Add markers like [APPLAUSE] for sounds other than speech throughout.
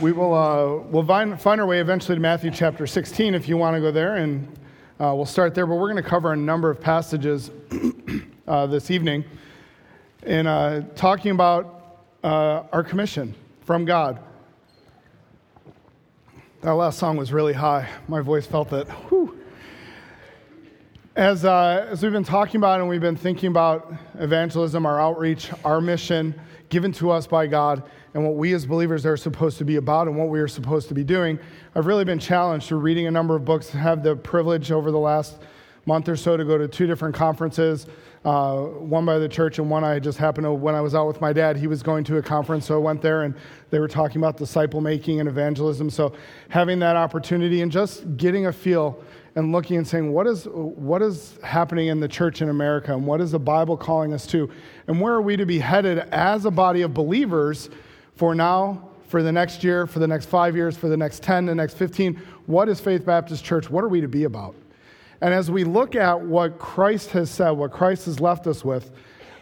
we will uh, we'll find, find our way eventually to Matthew chapter 16 if you want to go there, and uh, we'll start there. But we're going to cover a number of passages [CLEARS THROAT] uh, this evening in uh, talking about uh, our commission from God. That last song was really high. My voice felt it. Whew. As, uh, as we've been talking about and we've been thinking about evangelism, our outreach, our mission given to us by God, and what we as believers are supposed to be about and what we are supposed to be doing. I've really been challenged through reading a number of books, have the privilege over the last month or so to go to two different conferences, uh, one by the church and one I just happened to, when I was out with my dad, he was going to a conference, so I went there and they were talking about disciple making and evangelism. So having that opportunity and just getting a feel and looking and saying, what is, what is happening in the church in America and what is the Bible calling us to? And where are we to be headed as a body of believers for now, for the next year, for the next five years, for the next 10, the next 15. What is Faith Baptist Church? What are we to be about? And as we look at what Christ has said, what Christ has left us with,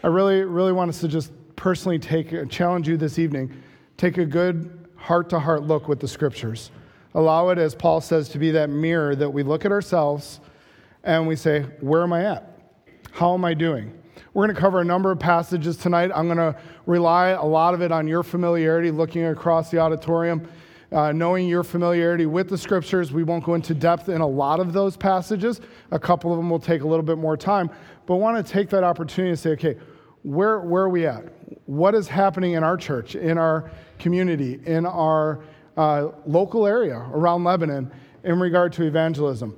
I really, really want us to just personally take, challenge you this evening, take a good heart to heart look with the scriptures. Allow it, as Paul says, to be that mirror that we look at ourselves and we say, Where am I at? How am I doing? We're going to cover a number of passages tonight. I'm going to rely a lot of it on your familiarity looking across the auditorium. Uh, knowing your familiarity with the scriptures, we won't go into depth in a lot of those passages. A couple of them will take a little bit more time, but want to take that opportunity to say, okay, where, where are we at? What is happening in our church, in our community, in our uh, local area around Lebanon in regard to evangelism?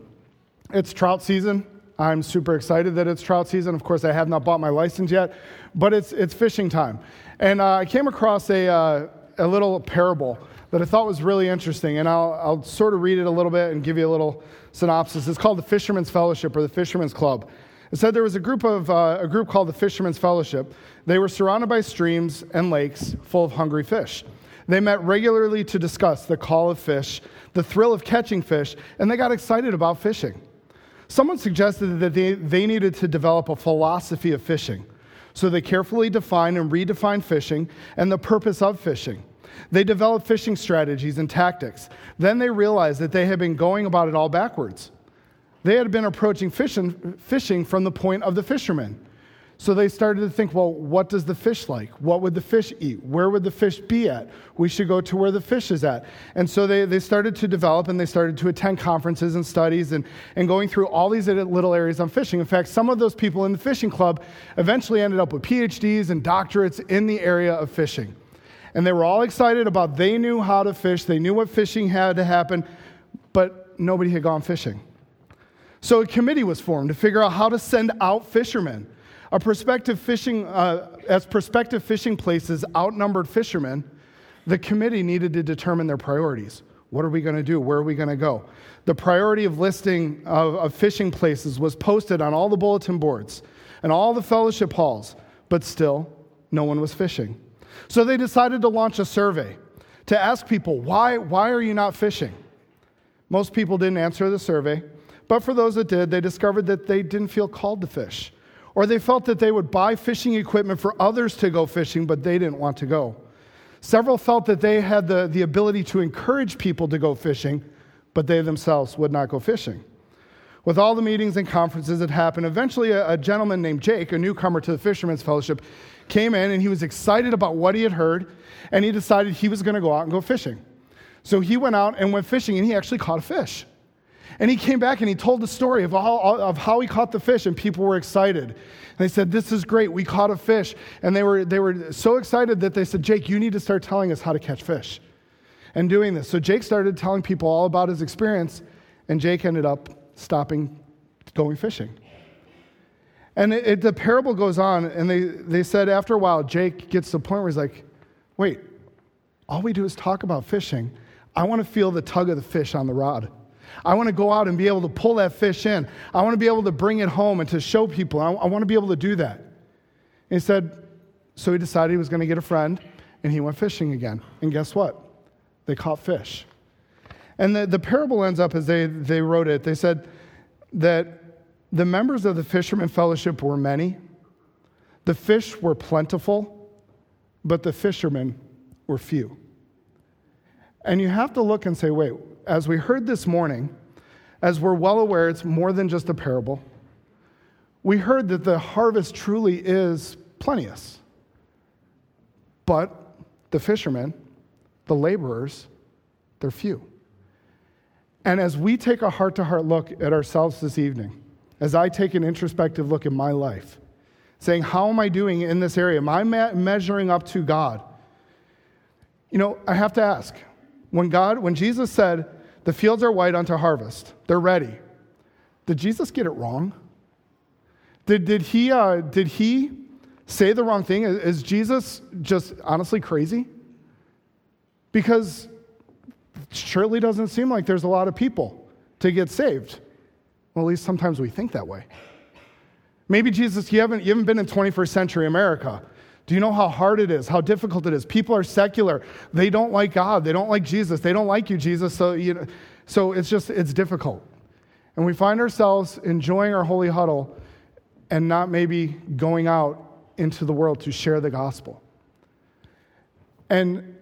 It's trout season. I'm super excited that it's trout season. Of course, I have not bought my license yet, but it's, it's fishing time. And uh, I came across a, uh, a little parable that I thought was really interesting, and I'll, I'll sort of read it a little bit and give you a little synopsis. It's called the Fisherman's Fellowship or the Fisherman's Club. It said there was a group, of, uh, a group called the Fisherman's Fellowship. They were surrounded by streams and lakes full of hungry fish. They met regularly to discuss the call of fish, the thrill of catching fish, and they got excited about fishing. Someone suggested that they, they needed to develop a philosophy of fishing. So they carefully defined and redefined fishing and the purpose of fishing. They developed fishing strategies and tactics. Then they realized that they had been going about it all backwards. They had been approaching fishing, fishing from the point of the fishermen. So they started to think, well, what does the fish like? What would the fish eat? Where would the fish be at? We should go to where the fish is at. And so they, they started to develop and they started to attend conferences and studies and, and going through all these little areas on fishing. In fact, some of those people in the fishing club eventually ended up with PhDs and doctorates in the area of fishing. And they were all excited about they knew how to fish, they knew what fishing had to happen, but nobody had gone fishing. So a committee was formed to figure out how to send out fishermen a prospective fishing, uh, as prospective fishing places outnumbered fishermen, the committee needed to determine their priorities. What are we going to do? Where are we going to go? The priority of listing of, of fishing places was posted on all the bulletin boards and all the fellowship halls, but still, no one was fishing. So they decided to launch a survey to ask people, why, why are you not fishing? Most people didn't answer the survey, but for those that did, they discovered that they didn't feel called to fish or they felt that they would buy fishing equipment for others to go fishing, but they didn't want to go. Several felt that they had the, the ability to encourage people to go fishing, but they themselves would not go fishing. With all the meetings and conferences that happened, eventually a, a gentleman named Jake, a newcomer to the Fishermen's Fellowship, came in and he was excited about what he had heard, and he decided he was going to go out and go fishing. So he went out and went fishing, and he actually caught a fish. And he came back and he told the story of, all, of how he caught the fish, and people were excited. And they said, This is great, we caught a fish. And they were, they were so excited that they said, Jake, you need to start telling us how to catch fish. And doing this. So Jake started telling people all about his experience, and Jake ended up stopping going fishing. And it, it, the parable goes on, and they, they said after a while, Jake gets to the point where he's like, Wait, all we do is talk about fishing. I want to feel the tug of the fish on the rod. I want to go out and be able to pull that fish in. I want to be able to bring it home and to show people. I, I want to be able to do that. He said, so he decided he was going to get a friend and he went fishing again. And guess what? They caught fish. And the, the parable ends up as they, they wrote it. They said that the members of the fisherman fellowship were many, the fish were plentiful, but the fishermen were few. And you have to look and say, wait, as we heard this morning, as we're well aware, it's more than just a parable. We heard that the harvest truly is plenteous. But the fishermen, the laborers, they're few. And as we take a heart to heart look at ourselves this evening, as I take an introspective look at my life, saying, How am I doing in this area? Am I measuring up to God? You know, I have to ask when God, when Jesus said, The fields are white unto harvest, they're ready, did Jesus get it wrong? Did, did, he, uh, did he say the wrong thing? Is Jesus just honestly crazy? Because surely doesn't seem like there's a lot of people to get saved. Well, at least sometimes we think that way. Maybe Jesus, you haven't, you haven't been in 21st century America. Do you know how hard it is, how difficult it is? People are secular. They don't like God. They don't like Jesus. They don't like you, Jesus. So, you know, so it's just, it's difficult. And we find ourselves enjoying our holy huddle and not maybe going out into the world to share the gospel. And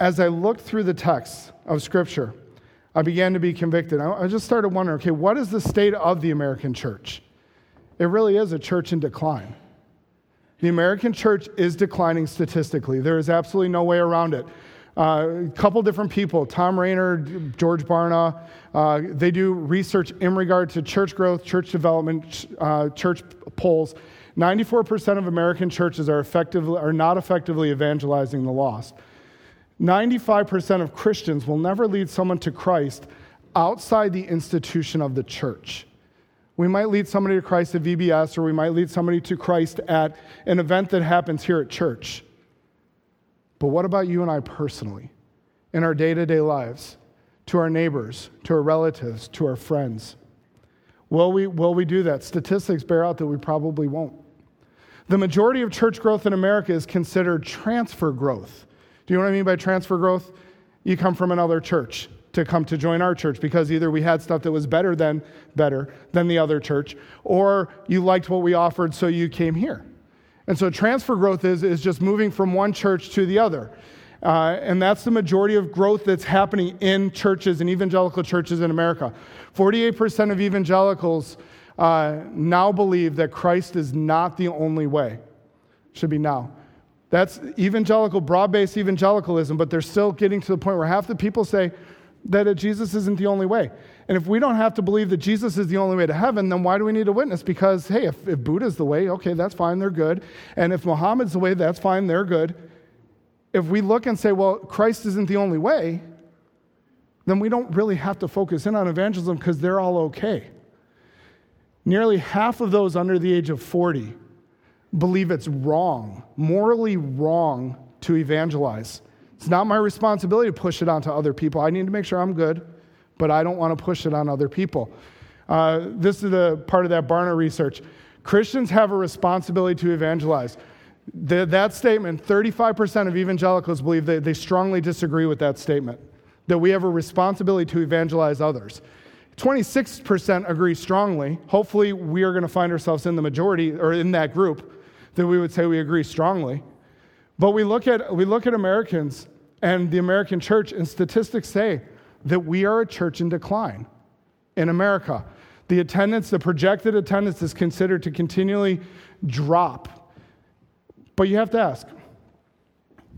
as I looked through the text of Scripture, I began to be convicted. I just started wondering okay, what is the state of the American church? It really is a church in decline. The American church is declining statistically. There is absolutely no way around it. Uh, a couple different people, Tom Rainer, George Barna, uh, they do research in regard to church growth, church development, uh, church polls. 94% of American churches are, effectively, are not effectively evangelizing the lost. 95% of Christians will never lead someone to Christ outside the institution of the church. We might lead somebody to Christ at VBS, or we might lead somebody to Christ at an event that happens here at church. But what about you and I personally, in our day to day lives, to our neighbors, to our relatives, to our friends? Will we, will we do that? Statistics bear out that we probably won't. The majority of church growth in America is considered transfer growth. Do you know what I mean by transfer growth? You come from another church to come to join our church because either we had stuff that was better than better than the other church, or you liked what we offered, so you came here. And so transfer growth is, is just moving from one church to the other. Uh, and that's the majority of growth that's happening in churches and evangelical churches in America. 48% of evangelicals uh, now believe that Christ is not the only way. Should be now. That's evangelical, broad based evangelicalism, but they're still getting to the point where half the people say that Jesus isn't the only way. And if we don't have to believe that Jesus is the only way to heaven, then why do we need a witness? Because, hey, if, if Buddha's the way, okay, that's fine, they're good. And if Muhammad's the way, that's fine, they're good. If we look and say, well, Christ isn't the only way, then we don't really have to focus in on evangelism because they're all okay. Nearly half of those under the age of 40 believe it's wrong, morally wrong to evangelize. It's not my responsibility to push it onto other people. I need to make sure I'm good, but I don't want to push it on other people. Uh, this is a part of that Barna research. Christians have a responsibility to evangelize. The, that statement, 35% of evangelicals believe that they strongly disagree with that statement, that we have a responsibility to evangelize others. 26% agree strongly. Hopefully, we are going to find ourselves in the majority or in that group that we would say we agree strongly. But we look at, we look at Americans and the American church, and statistics say that we are a church in decline in America. The attendance, the projected attendance, is considered to continually drop. But you have to ask,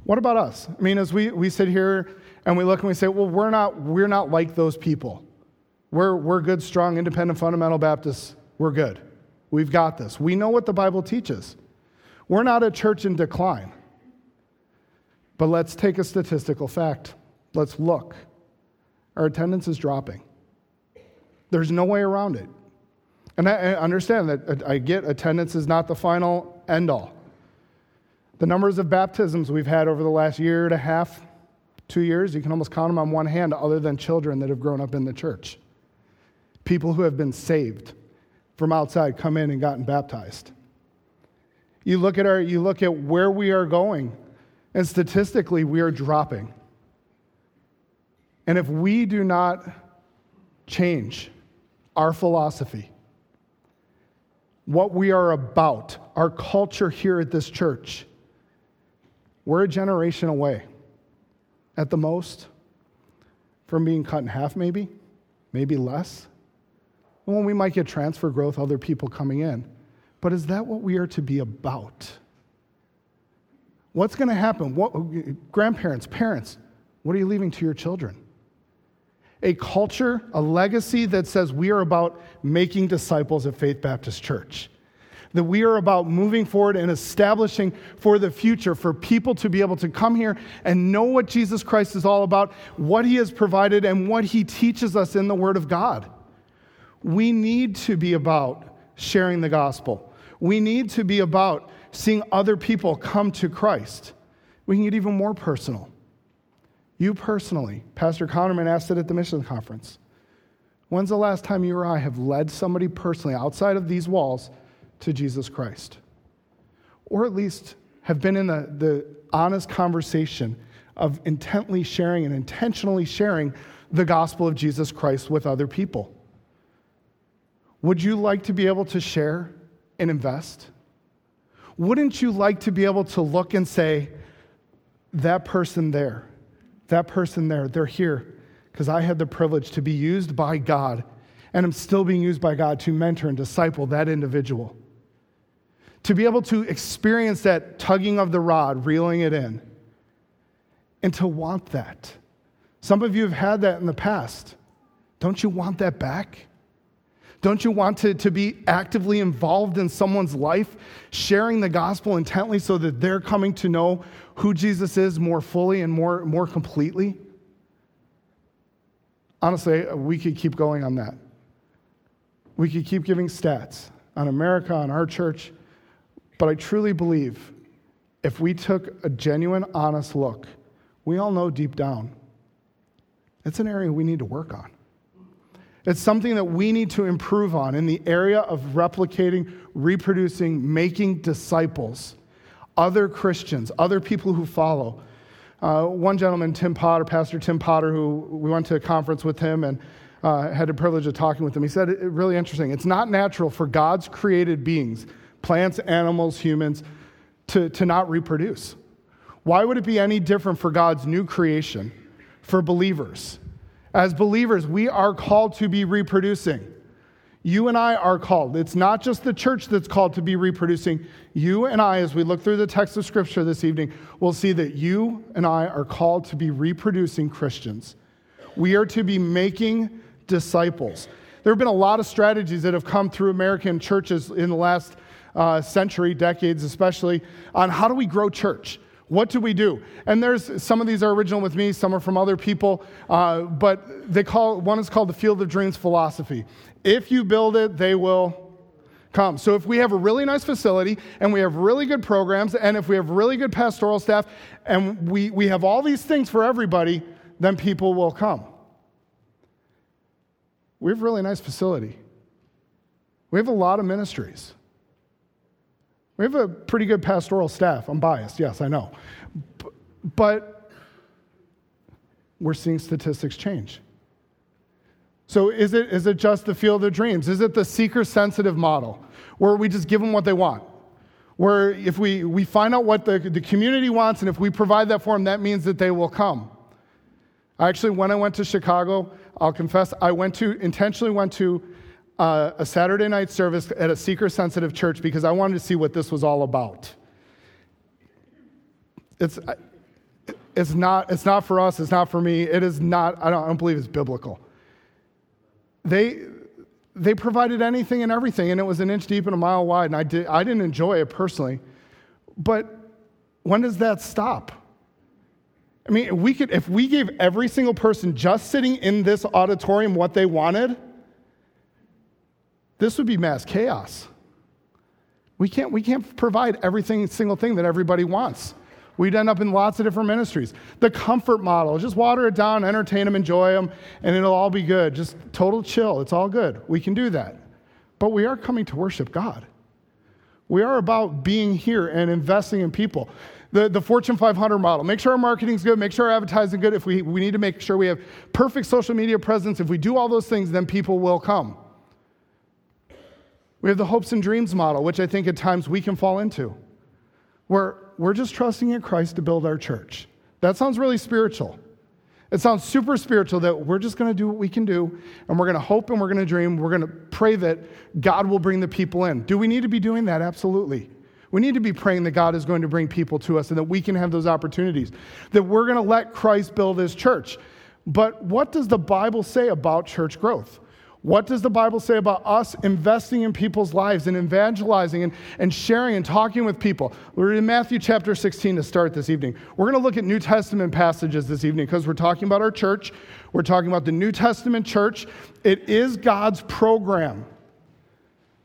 what about us? I mean, as we, we sit here and we look and we say, well, we're not, we're not like those people. We're, we're good, strong, independent, fundamental Baptists. We're good. We've got this. We know what the Bible teaches. We're not a church in decline. But let's take a statistical fact. Let's look. Our attendance is dropping. There's no way around it. And I understand that uh, I get attendance is not the final end all. The numbers of baptisms we've had over the last year and a half, two years, you can almost count them on one hand, other than children that have grown up in the church. People who have been saved from outside come in and gotten baptized. You look at our you look at where we are going, and statistically we are dropping. And if we do not change our philosophy, what we are about, our culture here at this church, we're a generation away at the most. from being cut in half, maybe, maybe less. Well, we might get transfer growth, other people coming in. But is that what we are to be about? What's going to happen? What, grandparents, parents, what are you leaving to your children? A culture, a legacy that says we are about making disciples at Faith Baptist Church. That we are about moving forward and establishing for the future for people to be able to come here and know what Jesus Christ is all about, what he has provided, and what he teaches us in the Word of God. We need to be about sharing the gospel. We need to be about seeing other people come to Christ. We can get even more personal. You personally, Pastor Connerman asked it at the mission conference. When's the last time you or I have led somebody personally outside of these walls to Jesus Christ? Or at least have been in the, the honest conversation of intently sharing and intentionally sharing the gospel of Jesus Christ with other people? Would you like to be able to share and invest? Wouldn't you like to be able to look and say, that person there, that person there, they're here because I had the privilege to be used by God and I'm still being used by God to mentor and disciple that individual. To be able to experience that tugging of the rod, reeling it in, and to want that. Some of you have had that in the past. Don't you want that back? Don't you want to, to be actively involved in someone's life, sharing the gospel intently so that they're coming to know who Jesus is more fully and more, more completely? Honestly, we could keep going on that. We could keep giving stats on America, on our church, but I truly believe if we took a genuine, honest look, we all know deep down it's an area we need to work on. It's something that we need to improve on in the area of replicating, reproducing, making disciples, other Christians, other people who follow. Uh, one gentleman, Tim Potter, Pastor Tim Potter, who we went to a conference with him and uh, had the privilege of talking with him, he said, really interesting. It's not natural for God's created beings, plants, animals, humans, to, to not reproduce. Why would it be any different for God's new creation, for believers? As believers, we are called to be reproducing. You and I are called. It's not just the church that's called to be reproducing. You and I, as we look through the text of Scripture this evening, will see that you and I are called to be reproducing Christians. We are to be making disciples. There have been a lot of strategies that have come through American churches in the last uh, century, decades especially, on how do we grow church. What do we do? And there's some of these are original with me, some are from other people, uh, but they call one is called the Field of Dreams philosophy. If you build it, they will come. So if we have a really nice facility and we have really good programs and if we have really good pastoral staff and we, we have all these things for everybody, then people will come. We have a really nice facility. We have a lot of ministries. We have a pretty good pastoral staff. I'm biased, yes, I know. But we're seeing statistics change. So is it, is it just the field of dreams? Is it the seeker sensitive model where we just give them what they want? Where if we, we find out what the, the community wants and if we provide that for them, that means that they will come. Actually, when I went to Chicago, I'll confess, I went to, intentionally went to uh, a Saturday night service at a seeker sensitive church because I wanted to see what this was all about. It's, it's, not, it's not for us, it's not for me, it is not, I don't, I don't believe it's biblical. They, they provided anything and everything, and it was an inch deep and a mile wide, and I, did, I didn't enjoy it personally. But when does that stop? I mean, we could, if we gave every single person just sitting in this auditorium what they wanted, this would be mass chaos. We can't, we can't provide everything, single thing that everybody wants. We'd end up in lots of different ministries. The comfort model, just water it down, entertain them, enjoy them, and it'll all be good. Just total chill. It's all good. We can do that. But we are coming to worship God. We are about being here and investing in people. The, the Fortune 500 model. Make sure our marketing's good, make sure our advertising good. If we, we need to make sure we have perfect social media presence, if we do all those things, then people will come. We have the hopes and dreams model, which I think at times we can fall into, where we're just trusting in Christ to build our church. That sounds really spiritual. It sounds super spiritual that we're just going to do what we can do and we're going to hope and we're going to dream. We're going to pray that God will bring the people in. Do we need to be doing that? Absolutely. We need to be praying that God is going to bring people to us and that we can have those opportunities, that we're going to let Christ build his church. But what does the Bible say about church growth? What does the Bible say about us investing in people's lives and evangelizing and, and sharing and talking with people? We're in Matthew chapter 16 to start this evening. We're going to look at New Testament passages this evening because we're talking about our church. We're talking about the New Testament church. It is God's program.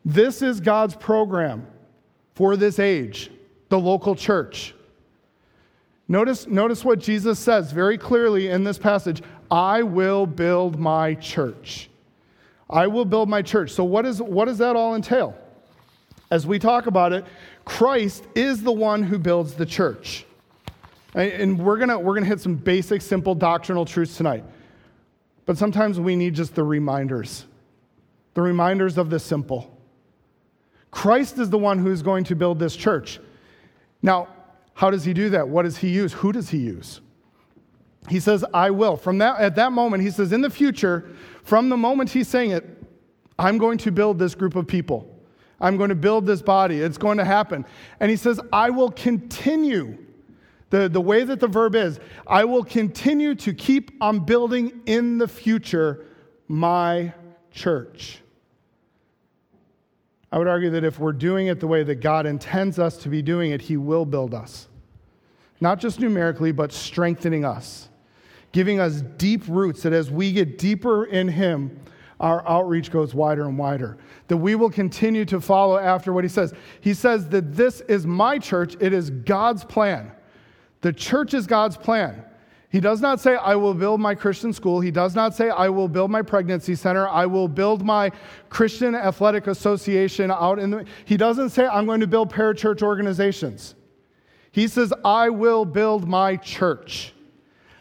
This is God's program for this age, the local church. Notice, notice what Jesus says very clearly in this passage I will build my church. I will build my church. So, what, is, what does that all entail? As we talk about it, Christ is the one who builds the church. And we're going we're gonna hit some basic, simple doctrinal truths tonight. But sometimes we need just the reminders the reminders of the simple. Christ is the one who is going to build this church. Now, how does he do that? What does he use? Who does he use? He says, I will. From that, at that moment, he says, in the future, from the moment he's saying it, I'm going to build this group of people. I'm going to build this body. It's going to happen. And he says, I will continue. The, the way that the verb is, I will continue to keep on building in the future my church. I would argue that if we're doing it the way that God intends us to be doing it, He will build us. Not just numerically, but strengthening us giving us deep roots that as we get deeper in Him, our outreach goes wider and wider. That we will continue to follow after what He says. He says that this is my church, it is God's plan. The church is God's plan. He does not say, I will build my Christian school. He does not say, I will build my pregnancy center. I will build my Christian athletic association out in the. He doesn't say, I'm going to build parachurch organizations. He says, I will build my church.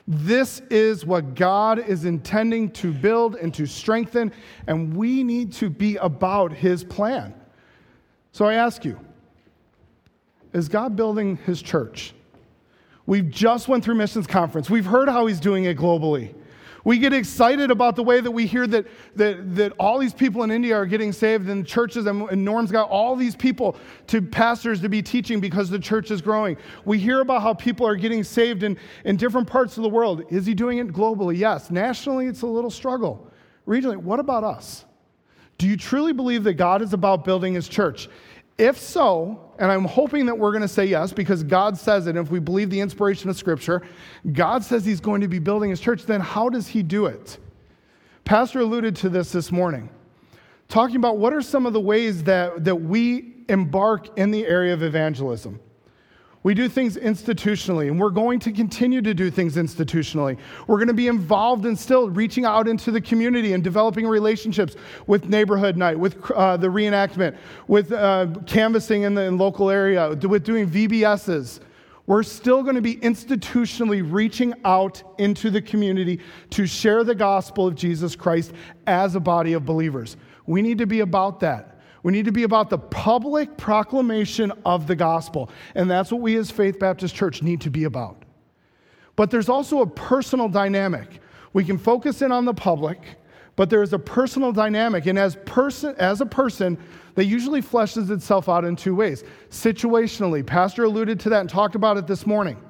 This is what God is intending to build and to strengthen, and we need to be about his plan. So I ask you, is God building his church? We've just went through missions conference. We've heard how he's doing it globally. We get excited about the way that we hear that, that, that all these people in India are getting saved and churches, and, and Norm's got all these people to pastors to be teaching because the church is growing. We hear about how people are getting saved in, in different parts of the world. Is he doing it globally? Yes. Nationally, it's a little struggle. Regionally, what about us? Do you truly believe that God is about building his church? If so, and I'm hoping that we're going to say yes because God says it, and if we believe the inspiration of Scripture, God says He's going to be building His church, then how does He do it? Pastor alluded to this this morning, talking about what are some of the ways that, that we embark in the area of evangelism. We do things institutionally, and we're going to continue to do things institutionally. We're going to be involved in still reaching out into the community and developing relationships with Neighborhood Night, with uh, the reenactment, with uh, canvassing in the in local area, with doing VBSs. We're still going to be institutionally reaching out into the community to share the gospel of Jesus Christ as a body of believers. We need to be about that. We need to be about the public proclamation of the gospel. And that's what we as Faith Baptist Church need to be about. But there's also a personal dynamic. We can focus in on the public, but there is a personal dynamic. And as, person, as a person, that usually fleshes itself out in two ways. Situationally, Pastor alluded to that and talked about it this morning.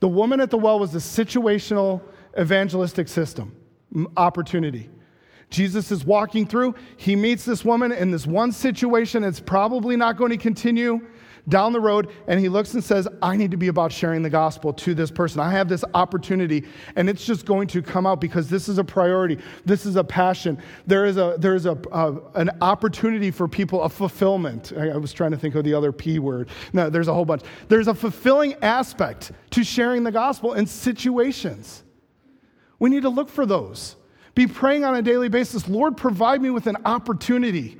The woman at the well was a situational evangelistic system, opportunity. Jesus is walking through. He meets this woman in this one situation. It's probably not going to continue down the road. And he looks and says, I need to be about sharing the gospel to this person. I have this opportunity, and it's just going to come out because this is a priority. This is a passion. There is, a, there is a, a an opportunity for people, a fulfillment. I, I was trying to think of the other P word. No, there's a whole bunch. There's a fulfilling aspect to sharing the gospel in situations. We need to look for those. Be praying on a daily basis Lord, provide me with an opportunity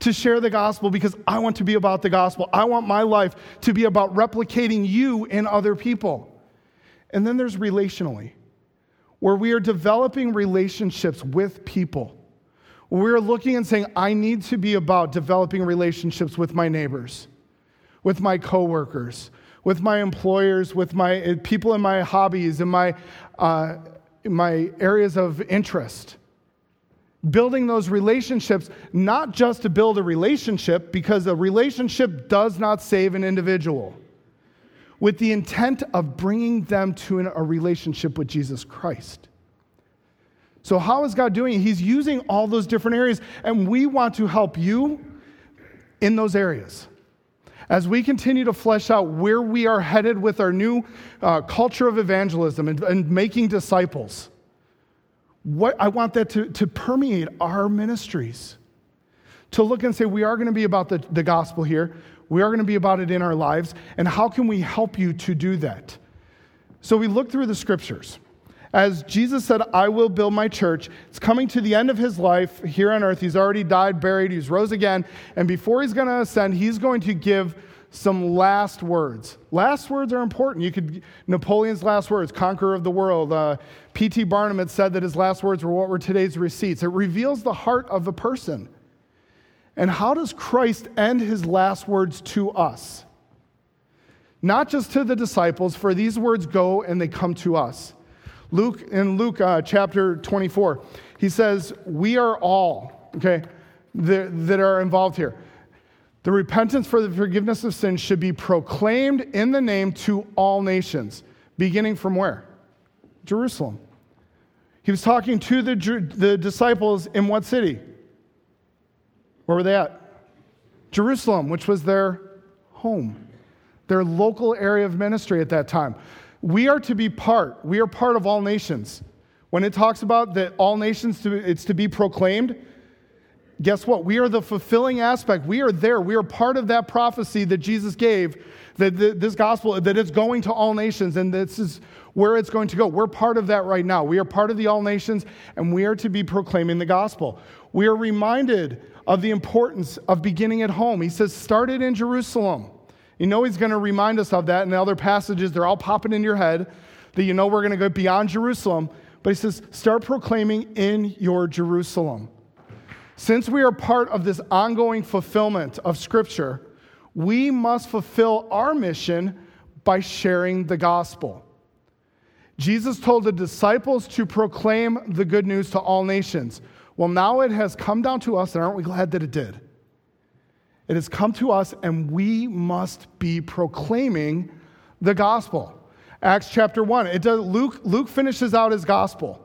to share the gospel because I want to be about the gospel. I want my life to be about replicating you in other people. And then there's relationally, where we are developing relationships with people. We're looking and saying, I need to be about developing relationships with my neighbors, with my coworkers, with my employers, with my people in my hobbies and my uh, my areas of interest. Building those relationships, not just to build a relationship, because a relationship does not save an individual, with the intent of bringing them to a relationship with Jesus Christ. So, how is God doing it? He's using all those different areas, and we want to help you in those areas. As we continue to flesh out where we are headed with our new uh, culture of evangelism and, and making disciples, what I want that to, to permeate our ministries. To look and say, we are going to be about the, the gospel here. We are going to be about it in our lives. And how can we help you to do that? So we look through the scriptures. As Jesus said, I will build my church, it's coming to the end of his life here on earth. He's already died, buried, he's rose again. And before he's going to ascend, he's going to give some last words. Last words are important. You could, Napoleon's last words, conqueror of the world. Uh, P.T. Barnum had said that his last words were what were today's receipts. It reveals the heart of the person. And how does Christ end his last words to us? Not just to the disciples, for these words go and they come to us. Luke, in Luke uh, chapter 24, he says, We are all, okay, that, that are involved here. The repentance for the forgiveness of sins should be proclaimed in the name to all nations, beginning from where? Jerusalem. He was talking to the, the disciples in what city? Where were they at? Jerusalem, which was their home, their local area of ministry at that time. We are to be part, we are part of all nations. When it talks about that all nations, to, it's to be proclaimed, guess what? We are the fulfilling aspect. We are there. We are part of that prophecy that Jesus gave, that this gospel, that it's going to all nations, and this is where it's going to go. We're part of that right now. We are part of the all nations, and we are to be proclaiming the gospel. We are reminded of the importance of beginning at home. He says, start it in Jerusalem. You know he's going to remind us of that in the other passages. They're all popping in your head that you know we're going to go beyond Jerusalem. But he says, start proclaiming in your Jerusalem. Since we are part of this ongoing fulfillment of Scripture, we must fulfill our mission by sharing the gospel. Jesus told the disciples to proclaim the good news to all nations. Well, now it has come down to us, and aren't we glad that it did? It has come to us, and we must be proclaiming the gospel. Acts chapter 1. It does, Luke, Luke finishes out his gospel.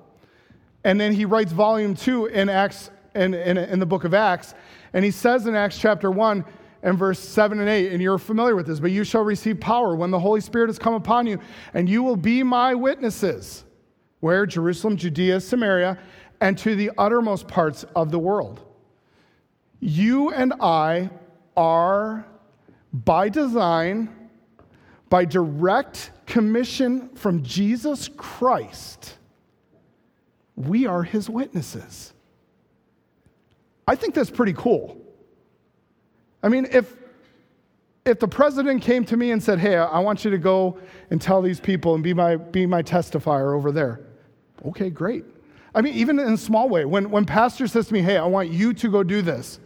And then he writes volume 2 in, Acts, in, in, in the book of Acts. And he says in Acts chapter 1 and verse 7 and 8, and you're familiar with this, but you shall receive power when the Holy Spirit has come upon you, and you will be my witnesses. Where? Jerusalem, Judea, Samaria, and to the uttermost parts of the world. You and I are, by design, by direct commission from Jesus Christ, we are his witnesses. I think that's pretty cool. I mean, if, if the president came to me and said, Hey, I want you to go and tell these people and be my, be my testifier over there, okay, great. I mean, even in a small way, when, when pastor says to me, Hey, I want you to go do this,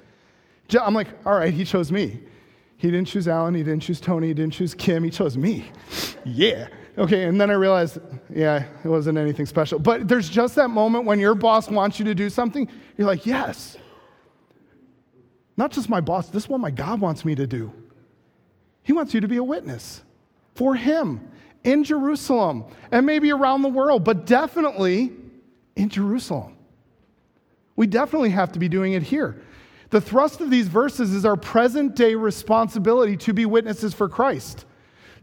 I'm like, all right, he chose me. He didn't choose Alan, he didn't choose Tony, he didn't choose Kim, he chose me. [LAUGHS] yeah. Okay, and then I realized, yeah, it wasn't anything special. But there's just that moment when your boss wants you to do something, you're like, yes. Not just my boss, this is what my God wants me to do. He wants you to be a witness for Him in Jerusalem and maybe around the world, but definitely in Jerusalem. We definitely have to be doing it here. The thrust of these verses is our present day responsibility to be witnesses for Christ.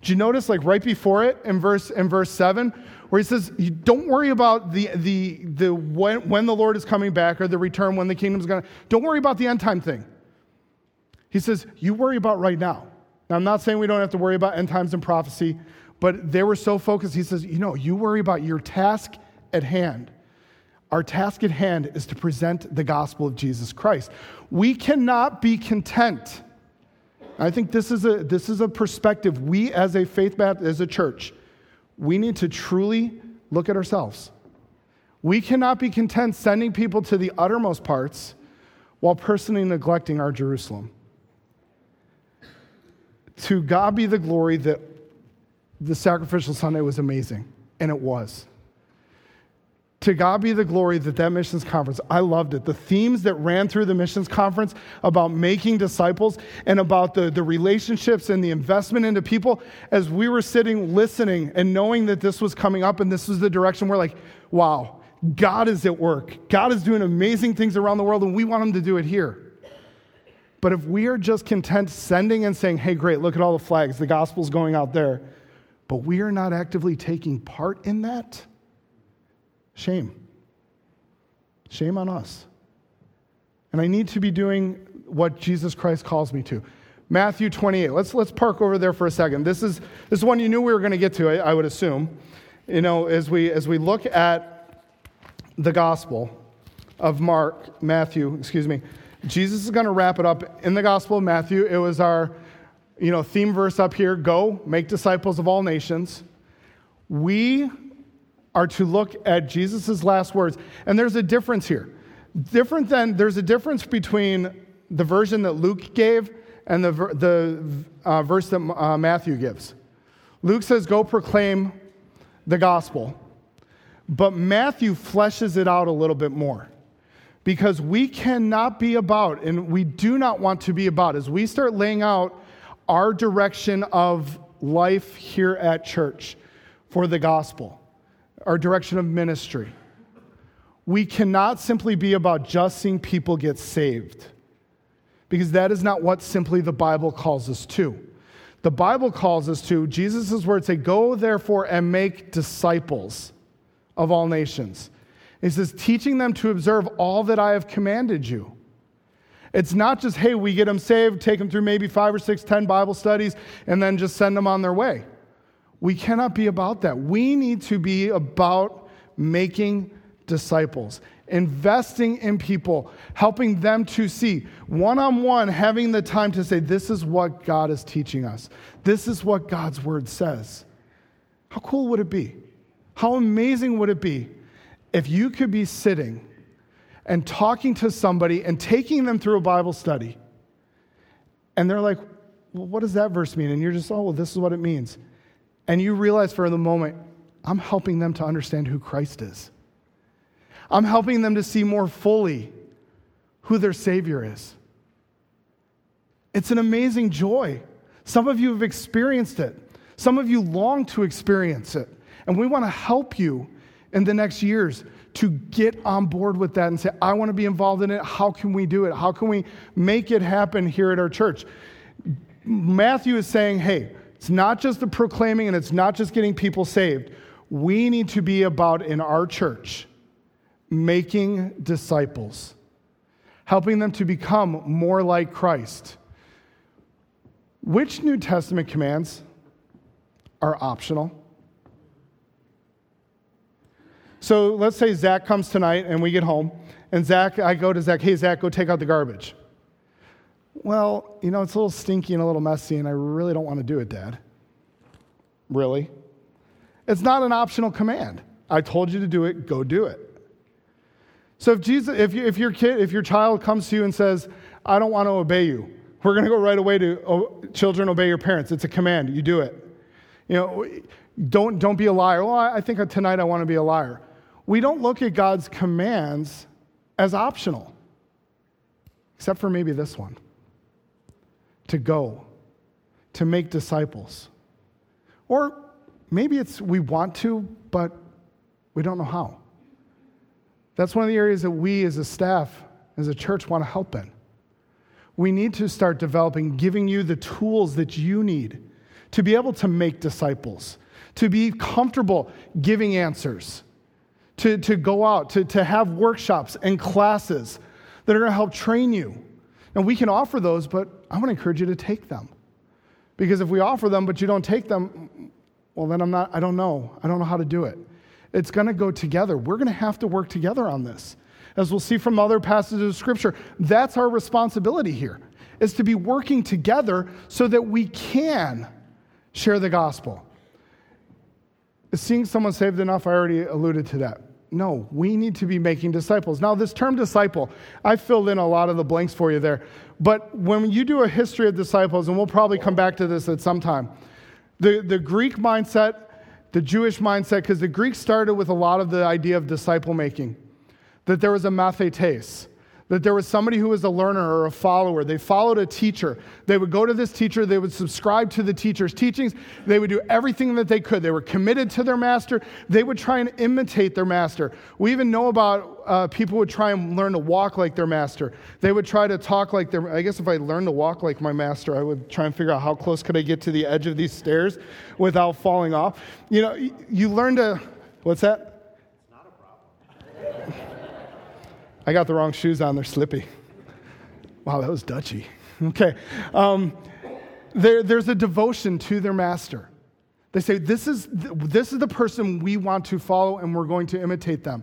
Do you notice, like right before it in verse, in verse 7, where he says, Don't worry about the, the, the when, when the Lord is coming back or the return, when the kingdom is going to, don't worry about the end time thing. He says, You worry about right now. Now, I'm not saying we don't have to worry about end times and prophecy, but they were so focused. He says, You know, you worry about your task at hand. Our task at hand is to present the gospel of Jesus Christ. We cannot be content. I think this is a, this is a perspective we as a faith as a church, we need to truly look at ourselves. We cannot be content sending people to the uttermost parts while personally neglecting our Jerusalem. To God be the glory that the sacrificial Sunday was amazing, and it was. To God be the glory that that missions conference, I loved it. The themes that ran through the missions conference about making disciples and about the, the relationships and the investment into people, as we were sitting listening and knowing that this was coming up and this was the direction, we're like, wow, God is at work. God is doing amazing things around the world, and we want Him to do it here. But if we are just content sending and saying, hey, great, look at all the flags, the gospel's going out there, but we are not actively taking part in that, Shame. Shame on us. And I need to be doing what Jesus Christ calls me to. Matthew 28. Let's, let's park over there for a second. This is, this is one you knew we were going to get to, I, I would assume. You know, as we, as we look at the gospel of Mark, Matthew, excuse me, Jesus is going to wrap it up in the gospel of Matthew. It was our, you know, theme verse up here go, make disciples of all nations. We are to look at Jesus' last words. And there's a difference here. Different than, there's a difference between the version that Luke gave and the, the uh, verse that uh, Matthew gives. Luke says, Go proclaim the gospel. But Matthew fleshes it out a little bit more. Because we cannot be about, and we do not want to be about, as we start laying out our direction of life here at church for the gospel our direction of ministry. We cannot simply be about just seeing people get saved, because that is not what simply the Bible calls us to. The Bible calls us to, Jesus' words say, Go therefore and make disciples of all nations. He says, teaching them to observe all that I have commanded you. It's not just, hey, we get them saved, take them through maybe five or six, ten Bible studies, and then just send them on their way. We cannot be about that. We need to be about making disciples, investing in people, helping them to see one on one, having the time to say, This is what God is teaching us. This is what God's word says. How cool would it be? How amazing would it be if you could be sitting and talking to somebody and taking them through a Bible study? And they're like, well, what does that verse mean? And you're just, oh, well, this is what it means. And you realize for the moment, I'm helping them to understand who Christ is. I'm helping them to see more fully who their Savior is. It's an amazing joy. Some of you have experienced it, some of you long to experience it. And we want to help you in the next years to get on board with that and say, I want to be involved in it. How can we do it? How can we make it happen here at our church? Matthew is saying, hey, it's not just the proclaiming and it's not just getting people saved. We need to be about in our church making disciples, helping them to become more like Christ. Which New Testament commands are optional? So let's say Zach comes tonight and we get home, and Zach, I go to Zach, hey, Zach, go take out the garbage. Well, you know, it's a little stinky and a little messy, and I really don't want to do it, Dad. Really? It's not an optional command. I told you to do it, go do it. So if Jesus, if, you, if your kid, if your child comes to you and says, I don't want to obey you, we're going to go right away to oh, children obey your parents. It's a command. You do it. You know, don't, don't be a liar. Well, I think tonight I want to be a liar. We don't look at God's commands as optional, except for maybe this one to go, to make disciples. Or maybe it's we want to, but we don't know how. That's one of the areas that we as a staff, as a church, want to help in. We need to start developing, giving you the tools that you need to be able to make disciples, to be comfortable giving answers, to, to go out, to, to have workshops and classes that are going to help train you and we can offer those, but I want to encourage you to take them. Because if we offer them, but you don't take them, well, then I'm not, I don't know. I don't know how to do it. It's going to go together. We're going to have to work together on this. As we'll see from other passages of Scripture, that's our responsibility here, is to be working together so that we can share the gospel. Seeing someone saved enough? I already alluded to that. No, we need to be making disciples. Now, this term disciple, I filled in a lot of the blanks for you there. But when you do a history of disciples, and we'll probably come back to this at some time, the, the Greek mindset the Jewish mindset, because the Greeks started with a lot of the idea of disciple making, that there was a mathetes, that there was somebody who was a learner or a follower. They followed a teacher. They would go to this teacher, they would subscribe to the teacher's teachings, they would do everything that they could. They were committed to their master, they would try and imitate their master. We even know about uh, people would try and learn to walk like their master. They would try to talk like their I guess if I learned to walk like my master, I would try and figure out how close could I get to the edge of these stairs without falling off. You know, you learn to what's that? [LAUGHS] I got the wrong shoes on, they're slippy. Wow, that was Dutchy. Okay. Um, there, there's a devotion to their master. They say, this is, this is the person we want to follow and we're going to imitate them.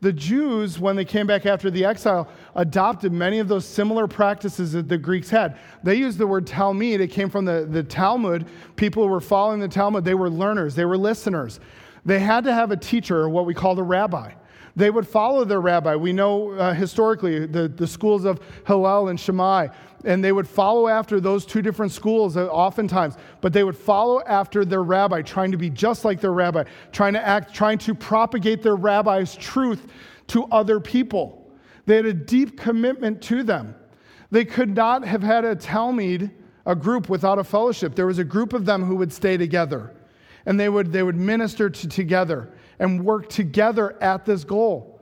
The Jews, when they came back after the exile, adopted many of those similar practices that the Greeks had. They used the word Talmud. It came from the, the Talmud. People were following the Talmud, they were learners, they were listeners. They had to have a teacher, or what we call a rabbi. They would follow their rabbi. We know uh, historically the, the schools of Hillel and Shammai, and they would follow after those two different schools uh, oftentimes, but they would follow after their rabbi, trying to be just like their rabbi, trying to act, trying to propagate their rabbi's truth to other people. They had a deep commitment to them. They could not have had a Talmud, a group, without a fellowship. There was a group of them who would stay together, and they would, they would minister to, together and work together at this goal.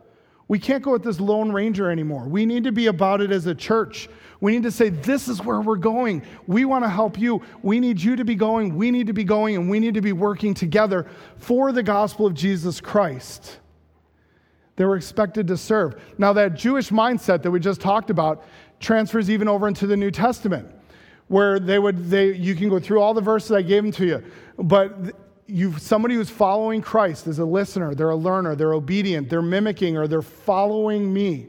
We can't go with this Lone Ranger anymore. We need to be about it as a church. We need to say, This is where we're going. We want to help you. We need you to be going. We need to be going, and we need to be working together for the gospel of Jesus Christ. They were expected to serve. Now, that Jewish mindset that we just talked about transfers even over into the New Testament, where they would, they, you can go through all the verses I gave them to you, but you somebody who's following Christ is a listener, they're a learner, they're obedient, they're mimicking, or they're following me.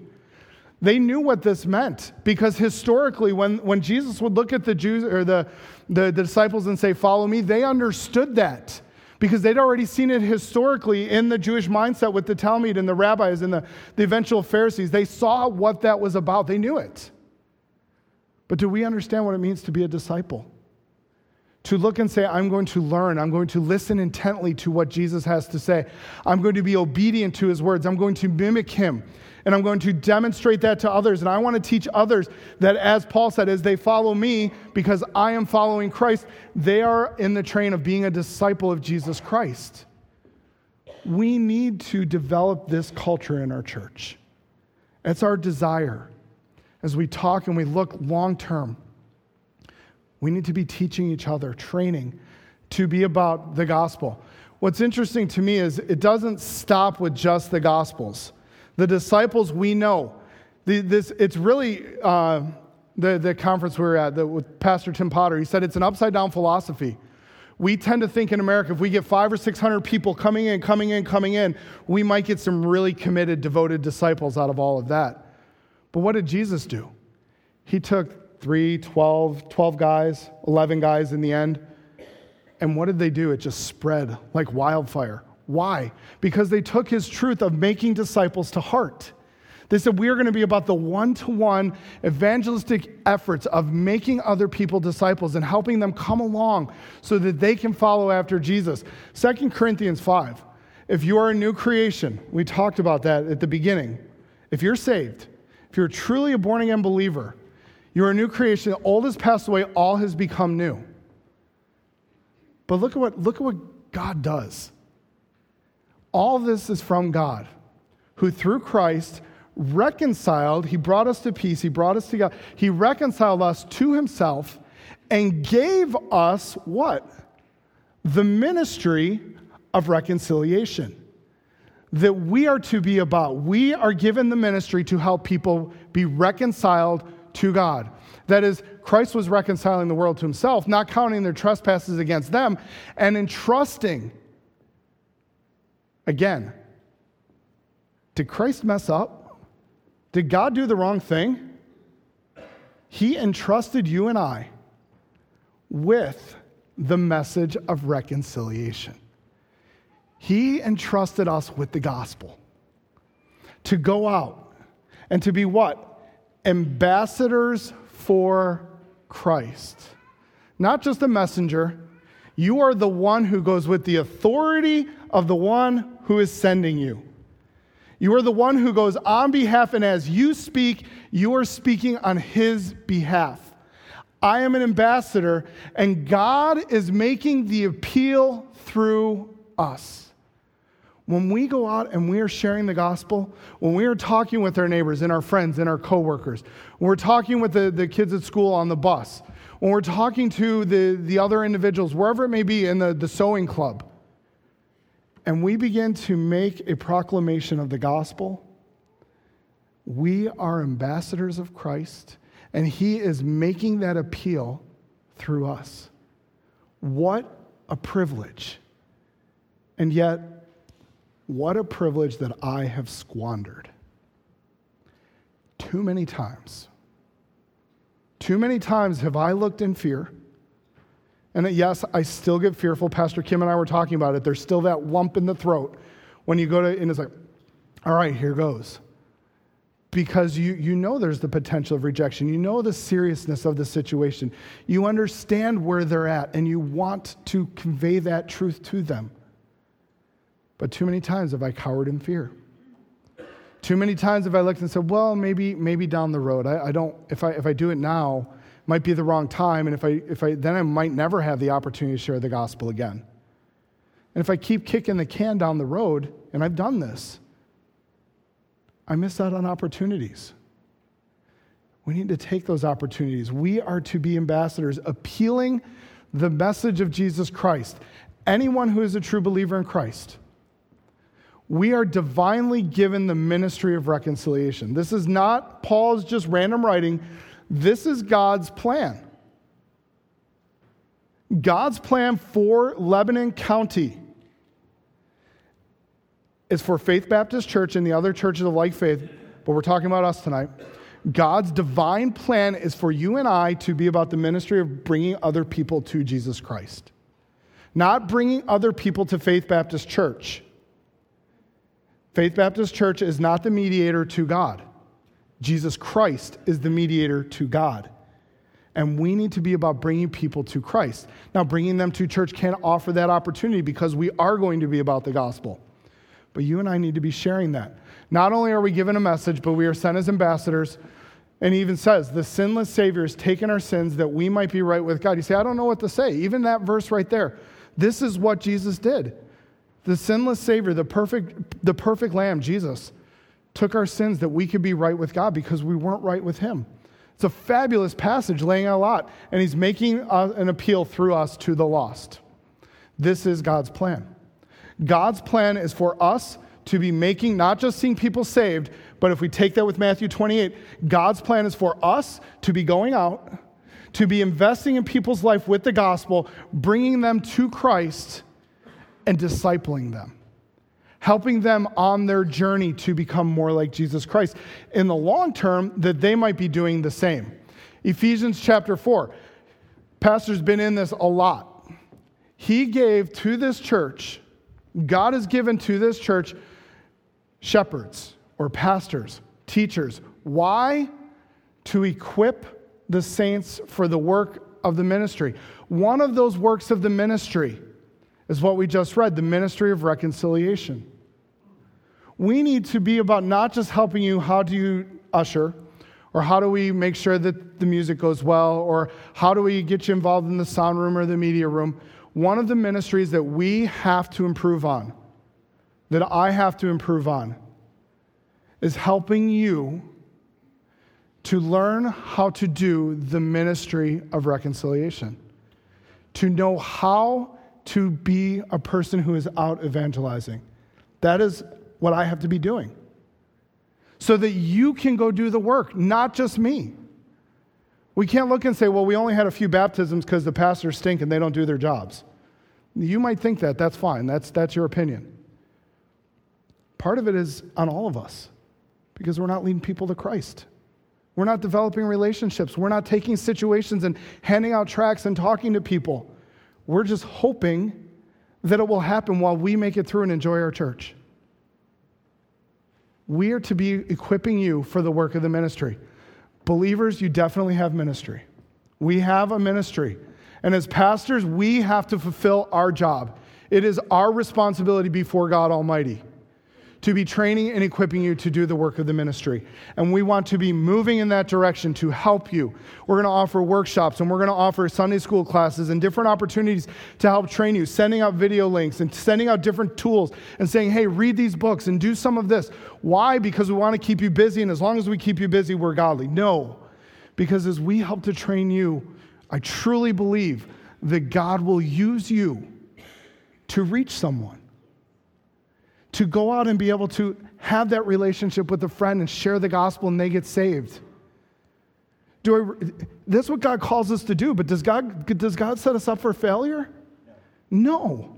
They knew what this meant because historically, when, when Jesus would look at the Jews or the, the, the disciples and say, Follow me, they understood that because they'd already seen it historically in the Jewish mindset with the Talmud and the rabbis and the, the eventual Pharisees. They saw what that was about, they knew it. But do we understand what it means to be a disciple? To look and say, I'm going to learn. I'm going to listen intently to what Jesus has to say. I'm going to be obedient to his words. I'm going to mimic him. And I'm going to demonstrate that to others. And I want to teach others that, as Paul said, as they follow me, because I am following Christ, they are in the train of being a disciple of Jesus Christ. We need to develop this culture in our church. It's our desire as we talk and we look long term. We need to be teaching each other, training to be about the gospel. What's interesting to me is it doesn't stop with just the gospels. The disciples we know. The, this, it's really uh, the, the conference we were at the, with Pastor Tim Potter. He said it's an upside down philosophy. We tend to think in America if we get five or 600 people coming in, coming in, coming in, we might get some really committed, devoted disciples out of all of that. But what did Jesus do? He took 3, 12, 12 guys, 11 guys in the end. And what did they do? It just spread like wildfire. Why? Because they took his truth of making disciples to heart. They said, We are going to be about the one to one evangelistic efforts of making other people disciples and helping them come along so that they can follow after Jesus. 2 Corinthians 5. If you are a new creation, we talked about that at the beginning. If you're saved, if you're truly a born again believer, you're a new creation. The Old has passed away, all has become new. But look at what, look at what God does. All this is from God, who through Christ reconciled, he brought us to peace, he brought us together, he reconciled us to himself and gave us what? The ministry of reconciliation that we are to be about. We are given the ministry to help people be reconciled to God. That is, Christ was reconciling the world to himself, not counting their trespasses against them, and entrusting. Again, did Christ mess up? Did God do the wrong thing? He entrusted you and I with the message of reconciliation. He entrusted us with the gospel to go out and to be what? Ambassadors for Christ. Not just a messenger. You are the one who goes with the authority of the one who is sending you. You are the one who goes on behalf, and as you speak, you are speaking on his behalf. I am an ambassador, and God is making the appeal through us. When we go out and we are sharing the gospel, when we are talking with our neighbors and our friends and our coworkers, when we're talking with the, the kids at school on the bus, when we're talking to the, the other individuals, wherever it may be in the, the sewing club, and we begin to make a proclamation of the gospel, we are ambassadors of Christ, and He is making that appeal through us. What a privilege. And yet, what a privilege that I have squandered. Too many times. Too many times have I looked in fear and that, yes, I still get fearful. Pastor Kim and I were talking about it. There's still that lump in the throat when you go to, and it's like, all right, here goes. Because you, you know there's the potential of rejection. You know the seriousness of the situation. You understand where they're at, and you want to convey that truth to them. But too many times have I cowered in fear. Too many times have I looked and said, well, maybe, maybe down the road. I, I don't, if I, if I do it now, it might be the wrong time, and if I, if I, then I might never have the opportunity to share the gospel again. And if I keep kicking the can down the road, and I've done this, I miss out on opportunities. We need to take those opportunities. We are to be ambassadors, appealing the message of Jesus Christ. Anyone who is a true believer in Christ, we are divinely given the ministry of reconciliation. This is not Paul's just random writing. This is God's plan. God's plan for Lebanon County is for Faith Baptist Church and the other churches of like faith, but we're talking about us tonight. God's divine plan is for you and I to be about the ministry of bringing other people to Jesus Christ, not bringing other people to Faith Baptist Church. Faith Baptist Church is not the mediator to God. Jesus Christ is the mediator to God. And we need to be about bringing people to Christ. Now, bringing them to church can't offer that opportunity because we are going to be about the gospel. But you and I need to be sharing that. Not only are we given a message, but we are sent as ambassadors. And he even says, the sinless Savior has taken our sins that we might be right with God. You say, I don't know what to say. Even that verse right there. This is what Jesus did. The sinless Savior, the perfect, the perfect Lamb, Jesus took our sins that we could be right with God because we weren't right with Him. It's a fabulous passage laying out a lot, and He's making an appeal through us to the lost. This is God's plan. God's plan is for us to be making, not just seeing people saved, but if we take that with Matthew 28, God's plan is for us to be going out, to be investing in people's life with the gospel, bringing them to Christ, and discipling them helping them on their journey to become more like Jesus Christ. In the long term, that they might be doing the same. Ephesians chapter 4. Pastor's been in this a lot. He gave to this church, God has given to this church shepherds or pastors, teachers. Why? To equip the saints for the work of the ministry. One of those works of the ministry is what we just read the ministry of reconciliation we need to be about not just helping you how do you usher, or how do we make sure that the music goes well, or how do we get you involved in the sound room or the media room. One of the ministries that we have to improve on, that I have to improve on, is helping you to learn how to do the ministry of reconciliation, to know how to be a person who is out evangelizing. That is what I have to be doing so that you can go do the work, not just me. We can't look and say, well, we only had a few baptisms because the pastors stink and they don't do their jobs. You might think that. That's fine. That's, that's your opinion. Part of it is on all of us because we're not leading people to Christ. We're not developing relationships. We're not taking situations and handing out tracts and talking to people. We're just hoping that it will happen while we make it through and enjoy our church. We are to be equipping you for the work of the ministry. Believers, you definitely have ministry. We have a ministry. And as pastors, we have to fulfill our job. It is our responsibility before God Almighty to be training and equipping you to do the work of the ministry. And we want to be moving in that direction to help you. We're going to offer workshops and we're going to offer Sunday school classes and different opportunities to help train you, sending out video links and sending out different tools and saying, hey, read these books and do some of this. Why? Because we want to keep you busy. And as long as we keep you busy, we're godly. No, because as we help to train you, I truly believe that God will use you to reach someone to go out and be able to have that relationship with a friend and share the gospel and they get saved. Do I, that's what God calls us to do, but does God, does God set us up for failure? No,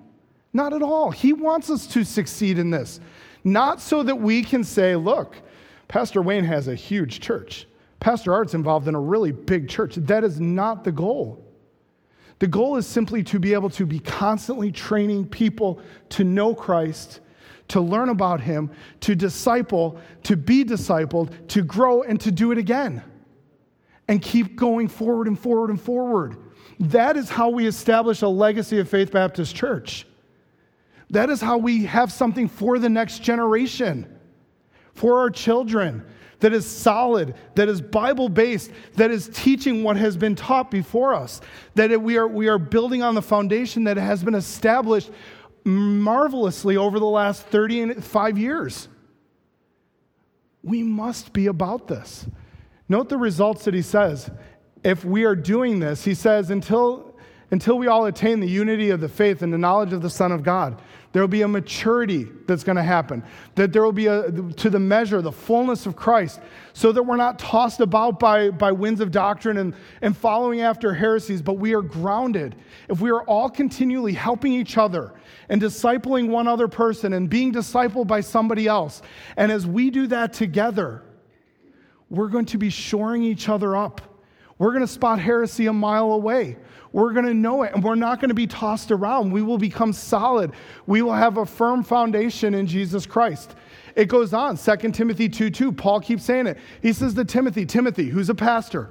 not at all. He wants us to succeed in this, not so that we can say, look, Pastor Wayne has a huge church. Pastor Art's involved in a really big church. That is not the goal. The goal is simply to be able to be constantly training people to know Christ to learn about Him, to disciple, to be discipled, to grow, and to do it again. And keep going forward and forward and forward. That is how we establish a legacy of Faith Baptist Church. That is how we have something for the next generation, for our children, that is solid, that is Bible based, that is teaching what has been taught before us, that we are, we are building on the foundation that has been established marvelously over the last 35 years. We must be about this. Note the results that he says. If we are doing this, he says, until, until we all attain the unity of the faith and the knowledge of the Son of God, there will be a maturity that's going to happen, that there will be a, to the measure, the fullness of Christ, so that we're not tossed about by, by winds of doctrine and, and following after heresies, but we are grounded. If we are all continually helping each other and discipling one other person and being discipled by somebody else, and as we do that together, we're going to be shoring each other up. We're going to spot heresy a mile away. We're going to know it and we're not going to be tossed around. We will become solid. We will have a firm foundation in Jesus Christ. It goes on, 2 Timothy 2 2. Paul keeps saying it. He says to Timothy, Timothy, who's a pastor,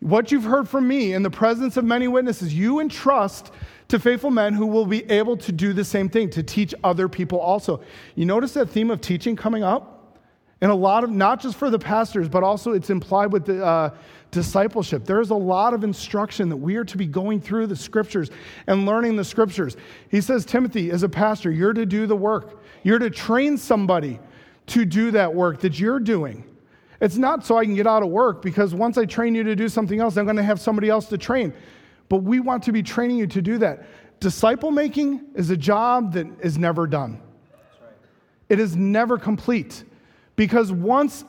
what you've heard from me in the presence of many witnesses, you entrust to faithful men who will be able to do the same thing, to teach other people also. You notice that theme of teaching coming up? And a lot of, not just for the pastors, but also it's implied with the uh, discipleship. There is a lot of instruction that we are to be going through the scriptures and learning the scriptures. He says, Timothy, as a pastor, you're to do the work. You're to train somebody to do that work that you're doing. It's not so I can get out of work because once I train you to do something else, I'm going to have somebody else to train. But we want to be training you to do that. Disciple making is a job that is never done, it is never complete. Because once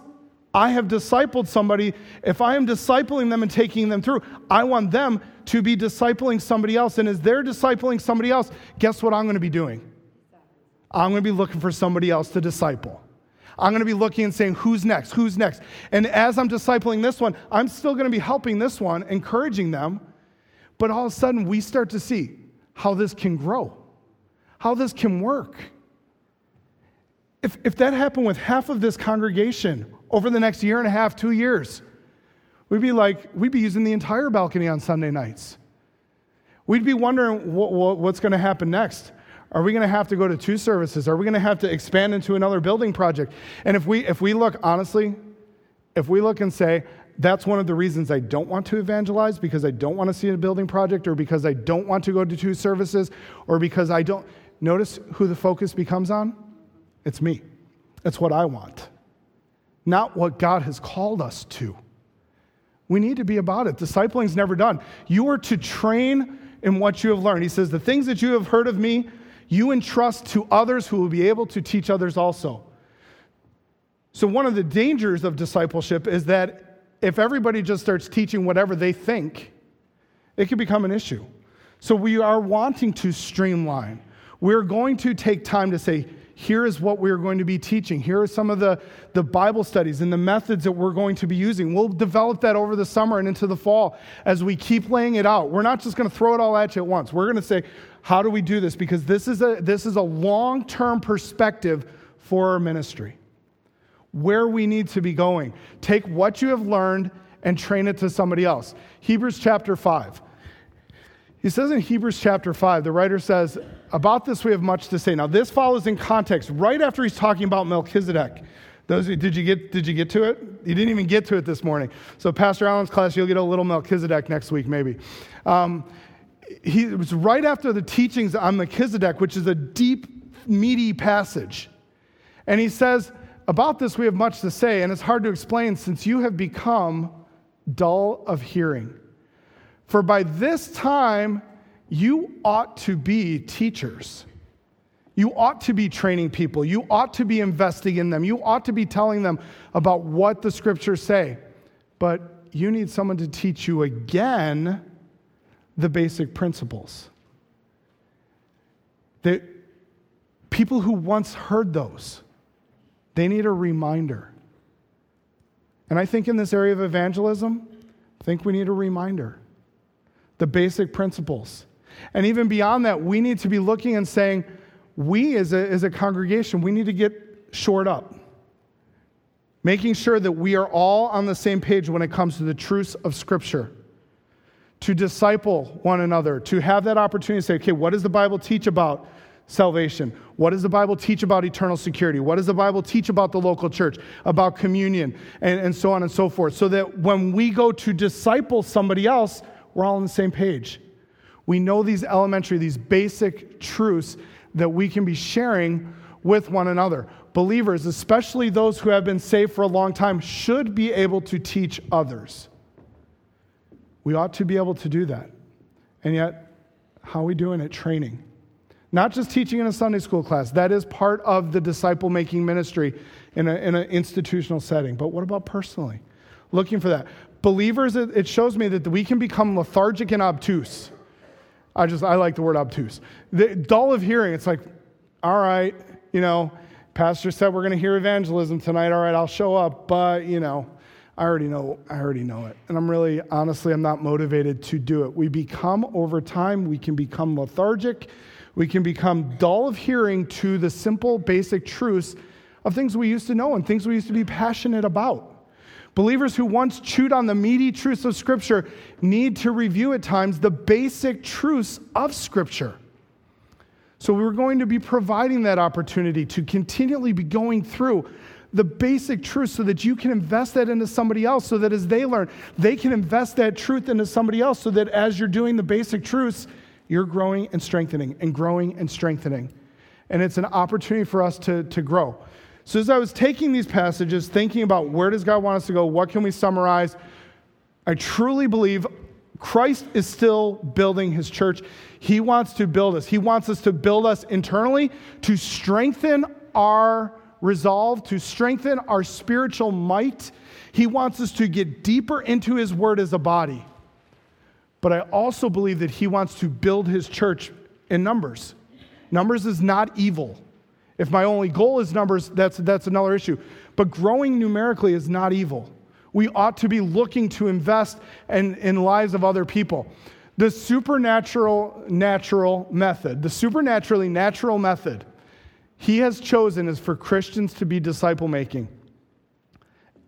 I have discipled somebody, if I am discipling them and taking them through, I want them to be discipling somebody else. And as they're discipling somebody else, guess what I'm going to be doing? I'm going to be looking for somebody else to disciple. I'm going to be looking and saying, who's next? Who's next? And as I'm discipling this one, I'm still going to be helping this one, encouraging them. But all of a sudden, we start to see how this can grow, how this can work. If, if that happened with half of this congregation over the next year and a half, two years, we'd be like, we'd be using the entire balcony on Sunday nights. We'd be wondering what, what, what's going to happen next. Are we going to have to go to two services? Are we going to have to expand into another building project? And if we, if we look, honestly, if we look and say, that's one of the reasons I don't want to evangelize because I don't want to see a building project or because I don't want to go to two services or because I don't. Notice who the focus becomes on? It's me. It's what I want, not what God has called us to. We need to be about it. Discipling's never done. You are to train in what you have learned. He says, The things that you have heard of me, you entrust to others who will be able to teach others also. So, one of the dangers of discipleship is that if everybody just starts teaching whatever they think, it can become an issue. So, we are wanting to streamline. We're going to take time to say, here is what we're going to be teaching. Here are some of the, the Bible studies and the methods that we're going to be using. We'll develop that over the summer and into the fall as we keep laying it out. We're not just going to throw it all at you at once. We're going to say, how do we do this? Because this is a, this is a long term perspective for our ministry. Where we need to be going. Take what you have learned and train it to somebody else. Hebrews chapter 5. He says in Hebrews chapter 5, the writer says, About this we have much to say. Now, this follows in context right after he's talking about Melchizedek. Those, did, you get, did you get to it? You didn't even get to it this morning. So, Pastor Allen's class, you'll get a little Melchizedek next week, maybe. Um, he, it was right after the teachings on Melchizedek, which is a deep, meaty passage. And he says, About this we have much to say, and it's hard to explain since you have become dull of hearing. For by this time, you ought to be teachers. You ought to be training people. You ought to be investing in them. You ought to be telling them about what the scriptures say. But you need someone to teach you again the basic principles. The people who once heard those, they need a reminder. And I think in this area of evangelism, I think we need a reminder the basic principles. And even beyond that, we need to be looking and saying, we as a, as a congregation, we need to get shored up. Making sure that we are all on the same page when it comes to the truths of Scripture. To disciple one another, to have that opportunity to say, okay, what does the Bible teach about salvation? What does the Bible teach about eternal security? What does the Bible teach about the local church, about communion, and, and so on and so forth? So that when we go to disciple somebody else, we're all on the same page. We know these elementary, these basic truths that we can be sharing with one another. Believers, especially those who have been saved for a long time, should be able to teach others. We ought to be able to do that. And yet, how are we doing it? Training. Not just teaching in a Sunday school class, that is part of the disciple making ministry in, a, in an institutional setting. But what about personally? Looking for that believers, it shows me that we can become lethargic and obtuse. I just, I like the word obtuse. The, dull of hearing, it's like, all right, you know, pastor said we're going to hear evangelism tonight. All right, I'll show up, but, you know, I already know, I already know it. And I'm really, honestly, I'm not motivated to do it. We become, over time, we can become lethargic. We can become dull of hearing to the simple, basic truths of things we used to know and things we used to be passionate about. Believers who once chewed on the meaty truths of Scripture need to review at times the basic truths of Scripture. So, we're going to be providing that opportunity to continually be going through the basic truths so that you can invest that into somebody else, so that as they learn, they can invest that truth into somebody else, so that as you're doing the basic truths, you're growing and strengthening and growing and strengthening. And it's an opportunity for us to, to grow. So as I was taking these passages, thinking about where does God want us to go, what can we summarize, I truly believe Christ is still building his church. He wants to build us. He wants us to build us internally to strengthen our resolve, to strengthen our spiritual might. He wants us to get deeper into his word as a body. But I also believe that he wants to build his church in numbers. Numbers is not evil. If my only goal is numbers, that's, that's another issue. But growing numerically is not evil. We ought to be looking to invest in, in lives of other people. The supernatural natural method, the supernaturally natural method he has chosen is for Christians to be disciple making.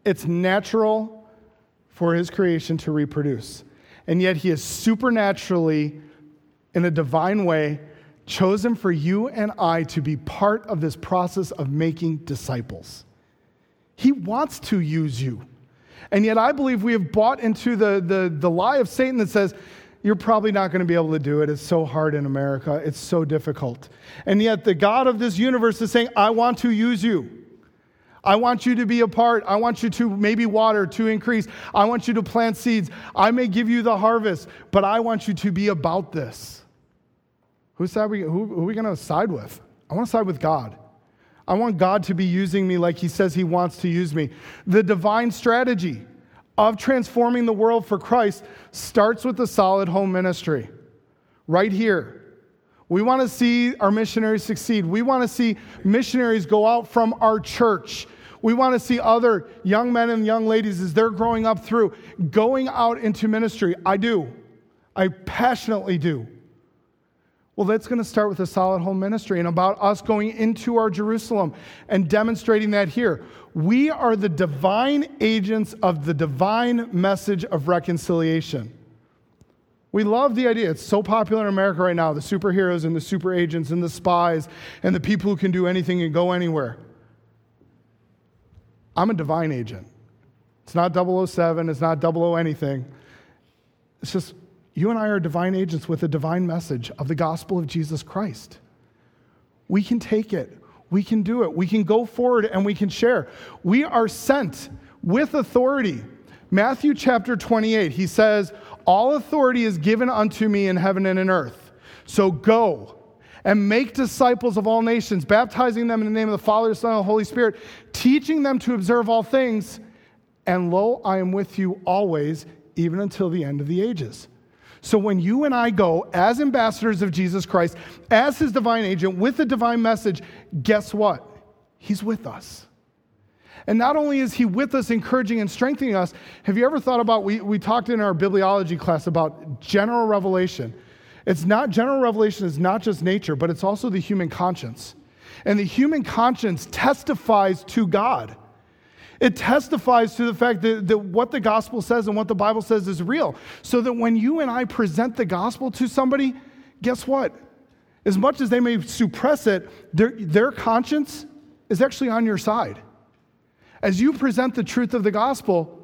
It's natural for his creation to reproduce. And yet he is supernaturally, in a divine way, chosen for you and I to be part of this process of making disciples. He wants to use you. And yet, I believe we have bought into the, the, the lie of Satan that says, you're probably not going to be able to do it. It's so hard in America. It's so difficult. And yet, the God of this universe is saying, I want to use you. I want you to be a part. I want you to maybe water to increase. I want you to plant seeds. I may give you the harvest, but I want you to be about this. Who, side we, who, who are we going to side with? I want to side with God. I want God to be using me like He says He wants to use me. The divine strategy of transforming the world for Christ starts with the solid home ministry. Right here. We want to see our missionaries succeed. We want to see missionaries go out from our church. We want to see other young men and young ladies as they're growing up through going out into ministry. I do. I passionately do. Well, that's going to start with a solid home ministry and about us going into our Jerusalem and demonstrating that here. We are the divine agents of the divine message of reconciliation. We love the idea. It's so popular in America right now the superheroes and the super agents and the spies and the people who can do anything and go anywhere. I'm a divine agent. It's not 007, it's not 00 anything. It's just you and I are divine agents with a divine message of the gospel of Jesus Christ. We can take it, we can do it, we can go forward and we can share. We are sent with authority. Matthew chapter 28, he says, All authority is given unto me in heaven and in earth. So go and make disciples of all nations, baptizing them in the name of the Father, the Son, and the Holy Spirit, teaching them to observe all things. And lo, I am with you always, even until the end of the ages. So when you and I go as ambassadors of Jesus Christ, as his divine agent with the divine message, guess what? He's with us. And not only is he with us, encouraging and strengthening us, have you ever thought about, we, we talked in our bibliology class about general revelation. It's not, general revelation is not just nature, but it's also the human conscience. And the human conscience testifies to God. It testifies to the fact that, that what the gospel says and what the Bible says is real. So that when you and I present the gospel to somebody, guess what? As much as they may suppress it, their, their conscience is actually on your side. As you present the truth of the gospel,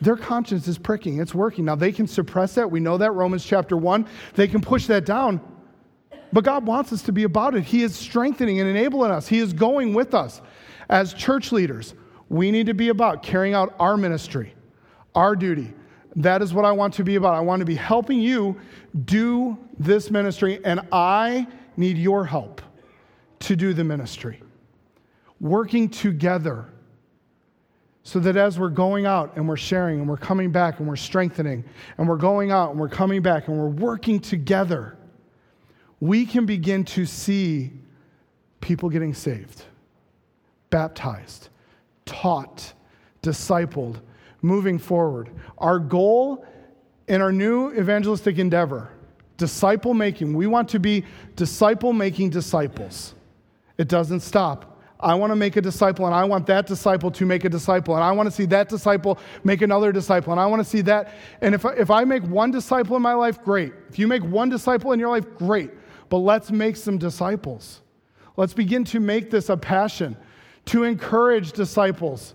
their conscience is pricking, it's working. Now, they can suppress that. We know that, Romans chapter 1. They can push that down. But God wants us to be about it. He is strengthening and enabling us, He is going with us. As church leaders, we need to be about carrying out our ministry, our duty. That is what I want to be about. I want to be helping you do this ministry, and I need your help to do the ministry. Working together so that as we're going out and we're sharing and we're coming back and we're strengthening and we're going out and we're coming back and we're working together, we can begin to see people getting saved, baptized, taught, discipled, moving forward. Our goal in our new evangelistic endeavor, disciple making, we want to be disciple making disciples. It doesn't stop. I want to make a disciple, and I want that disciple to make a disciple, and I want to see that disciple make another disciple, and I want to see that. And if, if I make one disciple in my life, great. If you make one disciple in your life, great. But let's make some disciples. Let's begin to make this a passion, to encourage disciples.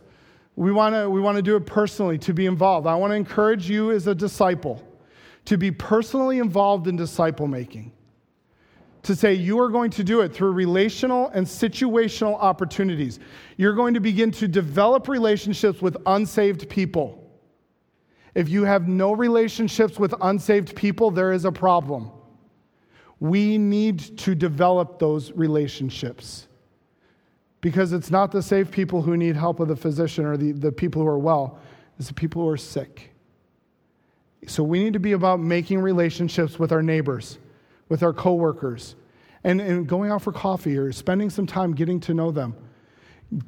We want to we want to do it personally, to be involved. I want to encourage you as a disciple to be personally involved in disciple making to say you are going to do it through relational and situational opportunities. You're going to begin to develop relationships with unsaved people. If you have no relationships with unsaved people, there is a problem. We need to develop those relationships because it's not the safe people who need help of the physician or the, the people who are well, it's the people who are sick. So we need to be about making relationships with our neighbors with our coworkers and, and going out for coffee or spending some time getting to know them.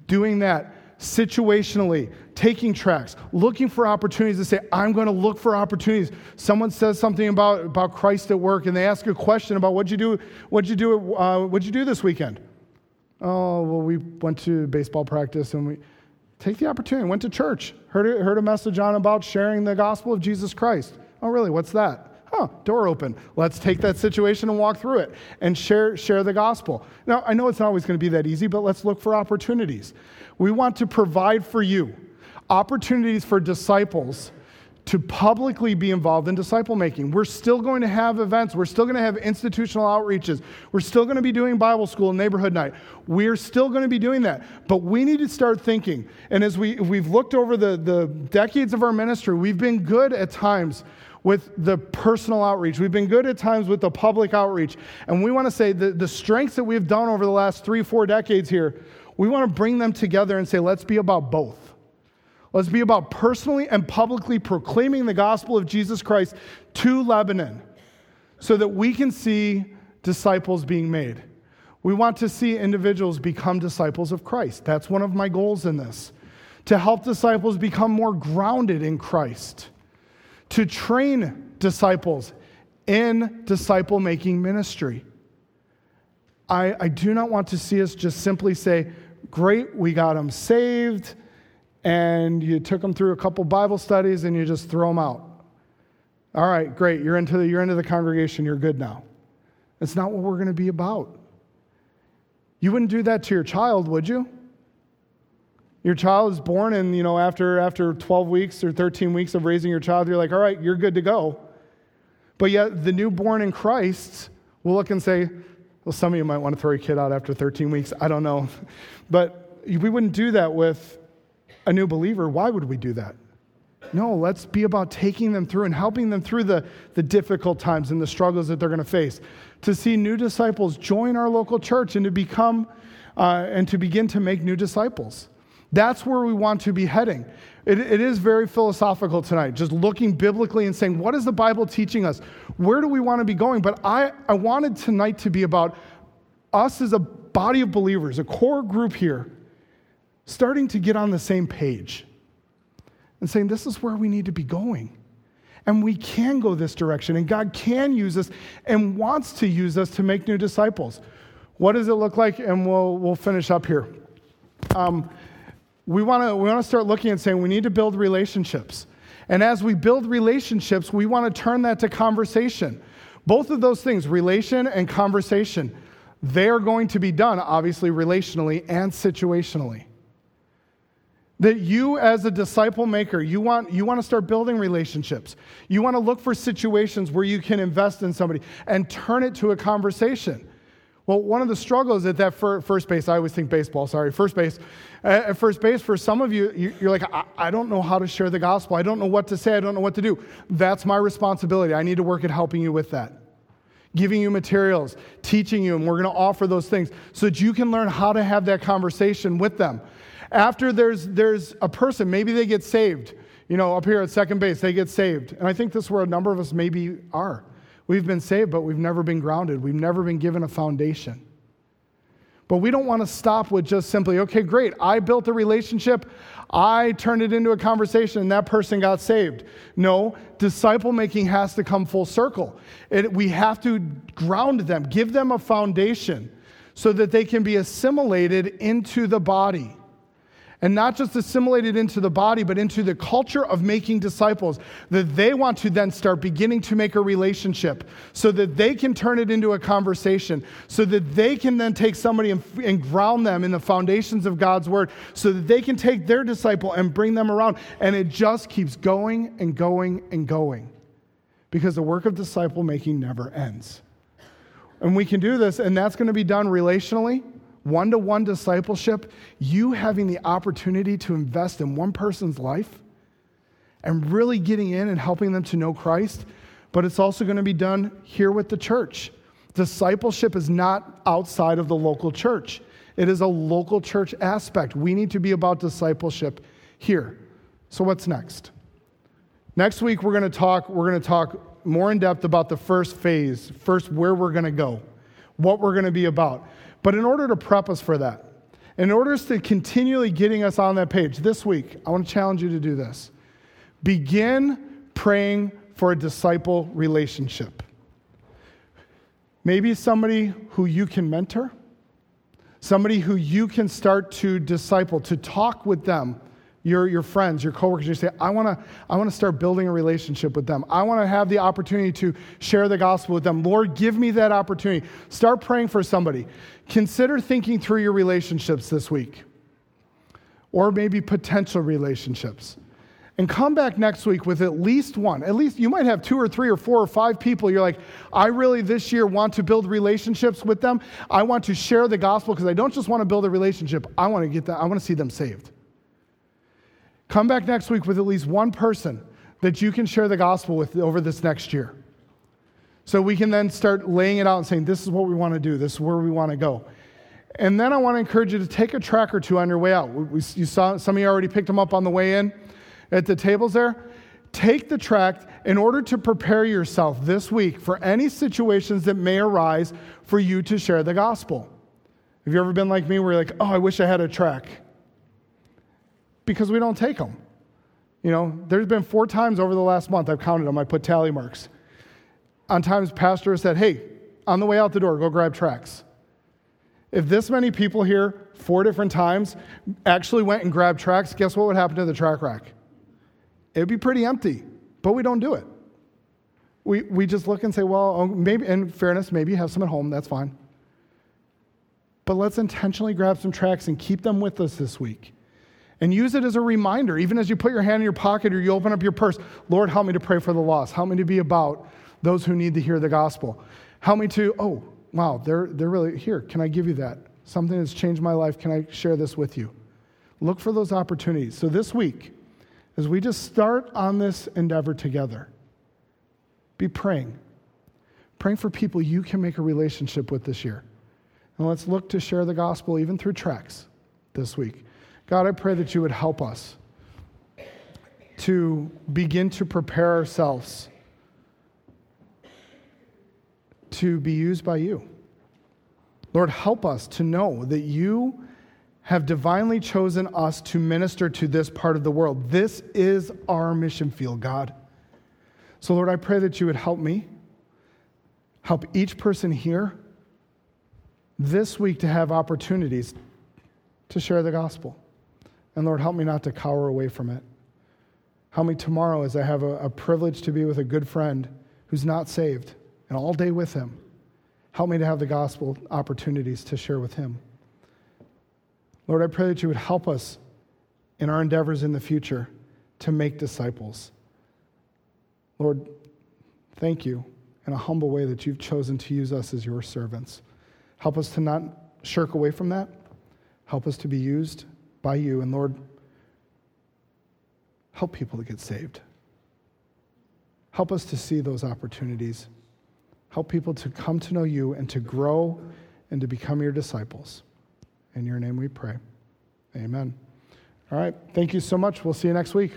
Doing that situationally, taking tracks, looking for opportunities to say, I'm going to look for opportunities. Someone says something about, about Christ at work and they ask a question about what'd you do, what'd you do, uh, what'd you do this weekend? Oh, well, we went to baseball practice and we take the opportunity, went to church, heard a, heard a message on about sharing the gospel of Jesus Christ. Oh, really? What's that? oh, door open. Let's take that situation and walk through it and share, share the gospel. Now, I know it's not always going to be that easy, but let's look for opportunities. We want to provide for you opportunities for disciples to publicly be involved in disciple making. We're still going to have events. We're still going to have institutional outreaches. We're still going to be doing Bible school and neighborhood night. We're still going to be doing that. But we need to start thinking. And as we, we've looked over the, the decades of our ministry, we've been good at times with the personal outreach. We've been good at times with the public outreach. And we want to say that the strengths that we've done over the last three, four decades here, we want to bring them together and say, let's be about both. Let's be about personally and publicly proclaiming the gospel of Jesus Christ to Lebanon so that we can see disciples being made. We want to see individuals become disciples of Christ. That's one of my goals in this to help disciples become more grounded in Christ to train disciples in disciple making ministry. I, I do not want to see us just simply say, Great, we got them saved, and you took them through a couple Bible studies and you just throw them out. All right, great. You're into the, you're into the congregation. You're good now. That's not what we're going to be about. You wouldn't do that to your child, would you? Your child is born, and you know, after, after 12 weeks or 13 weeks of raising your child, you're like, all right, you're good to go. But yet, the newborn in Christ will look and say, well, some of you might want to throw your kid out after 13 weeks. I don't know. [LAUGHS] But we wouldn't do that with a new believer. Why would we do that? No, let's be about taking them through and helping them through the, the difficult times and the struggles that they're going to face. To see new disciples join our local church and to become uh, and to begin to make new disciples. That's where we want to be heading. It, it is very philosophical tonight, just looking biblically and saying, what is the Bible teaching us? Where do we want to be going? But I, I wanted tonight to be about us as a body of believers, a core group here, starting to get on the same page and saying, this is where we need to be going. And we can go this direction, and God can use us and wants to use us to make new disciples. What does it look like? And we'll, we'll finish up here. Um, we want to we want to start looking and saying we need to build relationships. And as we build relationships, we want to turn that to conversation. Both of those things, relation and conversation, they are going to be done obviously relationally and situationally. That you, as a disciple maker, you want, you want to start building relationships. You want to look for situations where you can invest in somebody and turn it to a conversation. Well, one of the struggles at that first base, I always think baseball, sorry, first base. At first base, for some of you, you're like, I don't know how to share the gospel. I don't know what to say. I don't know what to do. That's my responsibility. I need to work at helping you with that. Giving you materials, teaching you, and we're going to offer those things so that you can learn how to have that conversation with them. After there's, there's a person, maybe they get saved. You know, up here at second base, they get saved. And I think this is where a number of us maybe are. We've been saved, but we've never been grounded. We've never been given a foundation. But we don't want to stop with just simply, okay, great, I built a relationship, I turned it into a conversation, and that person got saved. No, disciple making has to come full circle. It, we have to ground them, give them a foundation so that they can be assimilated into the body and not just assimilated into the body, but into the culture of making disciples, that they want to then start beginning to make a relationship so that they can turn it into a conversation, so that they can then take somebody and, and ground them in the foundations of God's word, so that they can take their disciple and bring them around. And it just keeps going and going and going because the work of disciple making never ends. And we can do this, and that's going to be done relationally one to one discipleship, you having the opportunity to invest in one person's life and really getting in and helping them to know Christ, but it's also going to be done here with the church. Discipleship is not outside of the local church. It is a local church aspect. We need to be about discipleship here. So what's next? Next week we're going to talk we're going to talk more in depth about the first phase, first where we're going to go, what we're going to be about. But in order to prep us for that, in order to continually getting us on that page this week, I want to challenge you to do this. Begin praying for a disciple relationship. Maybe somebody who you can mentor, somebody who you can start to disciple, to talk with them your, your friends, your coworkers, you say, I want to I wanna start building a relationship with them. I want to have the opportunity to share the gospel with them. Lord, give me that opportunity. Start praying for somebody. Consider thinking through your relationships this week, or maybe potential relationships. And come back next week with at least one. At least you might have two or three or four or five people. You're like, I really this year want to build relationships with them. I want to share the gospel because I don't just want to build a relationship. I want to get that. I want to see them saved. Come back next week with at least one person that you can share the gospel with over this next year. So we can then start laying it out and saying, this is what we want to do, this is where we want to go. And then I want to encourage you to take a track or two on your way out. We, you saw some of you already picked them up on the way in at the tables there. Take the tract in order to prepare yourself this week for any situations that may arise for you to share the gospel. Have you ever been like me where you're like, oh, I wish I had a track? because we don't take them. You know, there's been four times over the last month, I've counted them, I put tally marks. On times, pastor said, hey, on the way out the door, go grab tracks. If this many people here, four different times, actually went and grabbed tracks, guess what would happen to the track rack? It would be pretty empty, but we don't do it. we, we just look and say, well, oh, maybe, in fairness, maybe you have some at home, that's fine. But let's intentionally grab some tracks and keep them with us this week. And use it as a reminder, even as you put your hand in your pocket or you open up your purse. Lord, help me to pray for the lost. Help me to be about those who need to hear the gospel. Help me to, oh, wow, they're, they're really here. Can I give you that? Something that's changed my life. Can I share this with you? Look for those opportunities. So this week, as we just start on this endeavor together, be praying. Praying for people you can make a relationship with this year. And let's look to share the gospel even through tracts this week. God, I pray that you would help us to begin to prepare ourselves to be used by you. Lord, help us to know that you have divinely chosen us to minister to this part of the world. This is our mission field, God. So, Lord, I pray that you would help me, help each person here this week to have opportunities to share the gospel. And Lord, help me not to cower away from it. Help me tomorrow as I have a, a privilege to be with a good friend who's not saved and all day with him. Help me to have the gospel opportunities to share with him. Lord, I pray that you would help us in our endeavors in the future to make disciples. Lord, thank you in a humble way that you've chosen to use us as your servants. Help us to not shirk away from that. Help us to be used by you. And Lord, help people to get saved. Help us to see those opportunities. Help people to come to know you and to grow and to become your disciples. In your name we pray. Amen. All right. Thank you so much. We'll see you next week.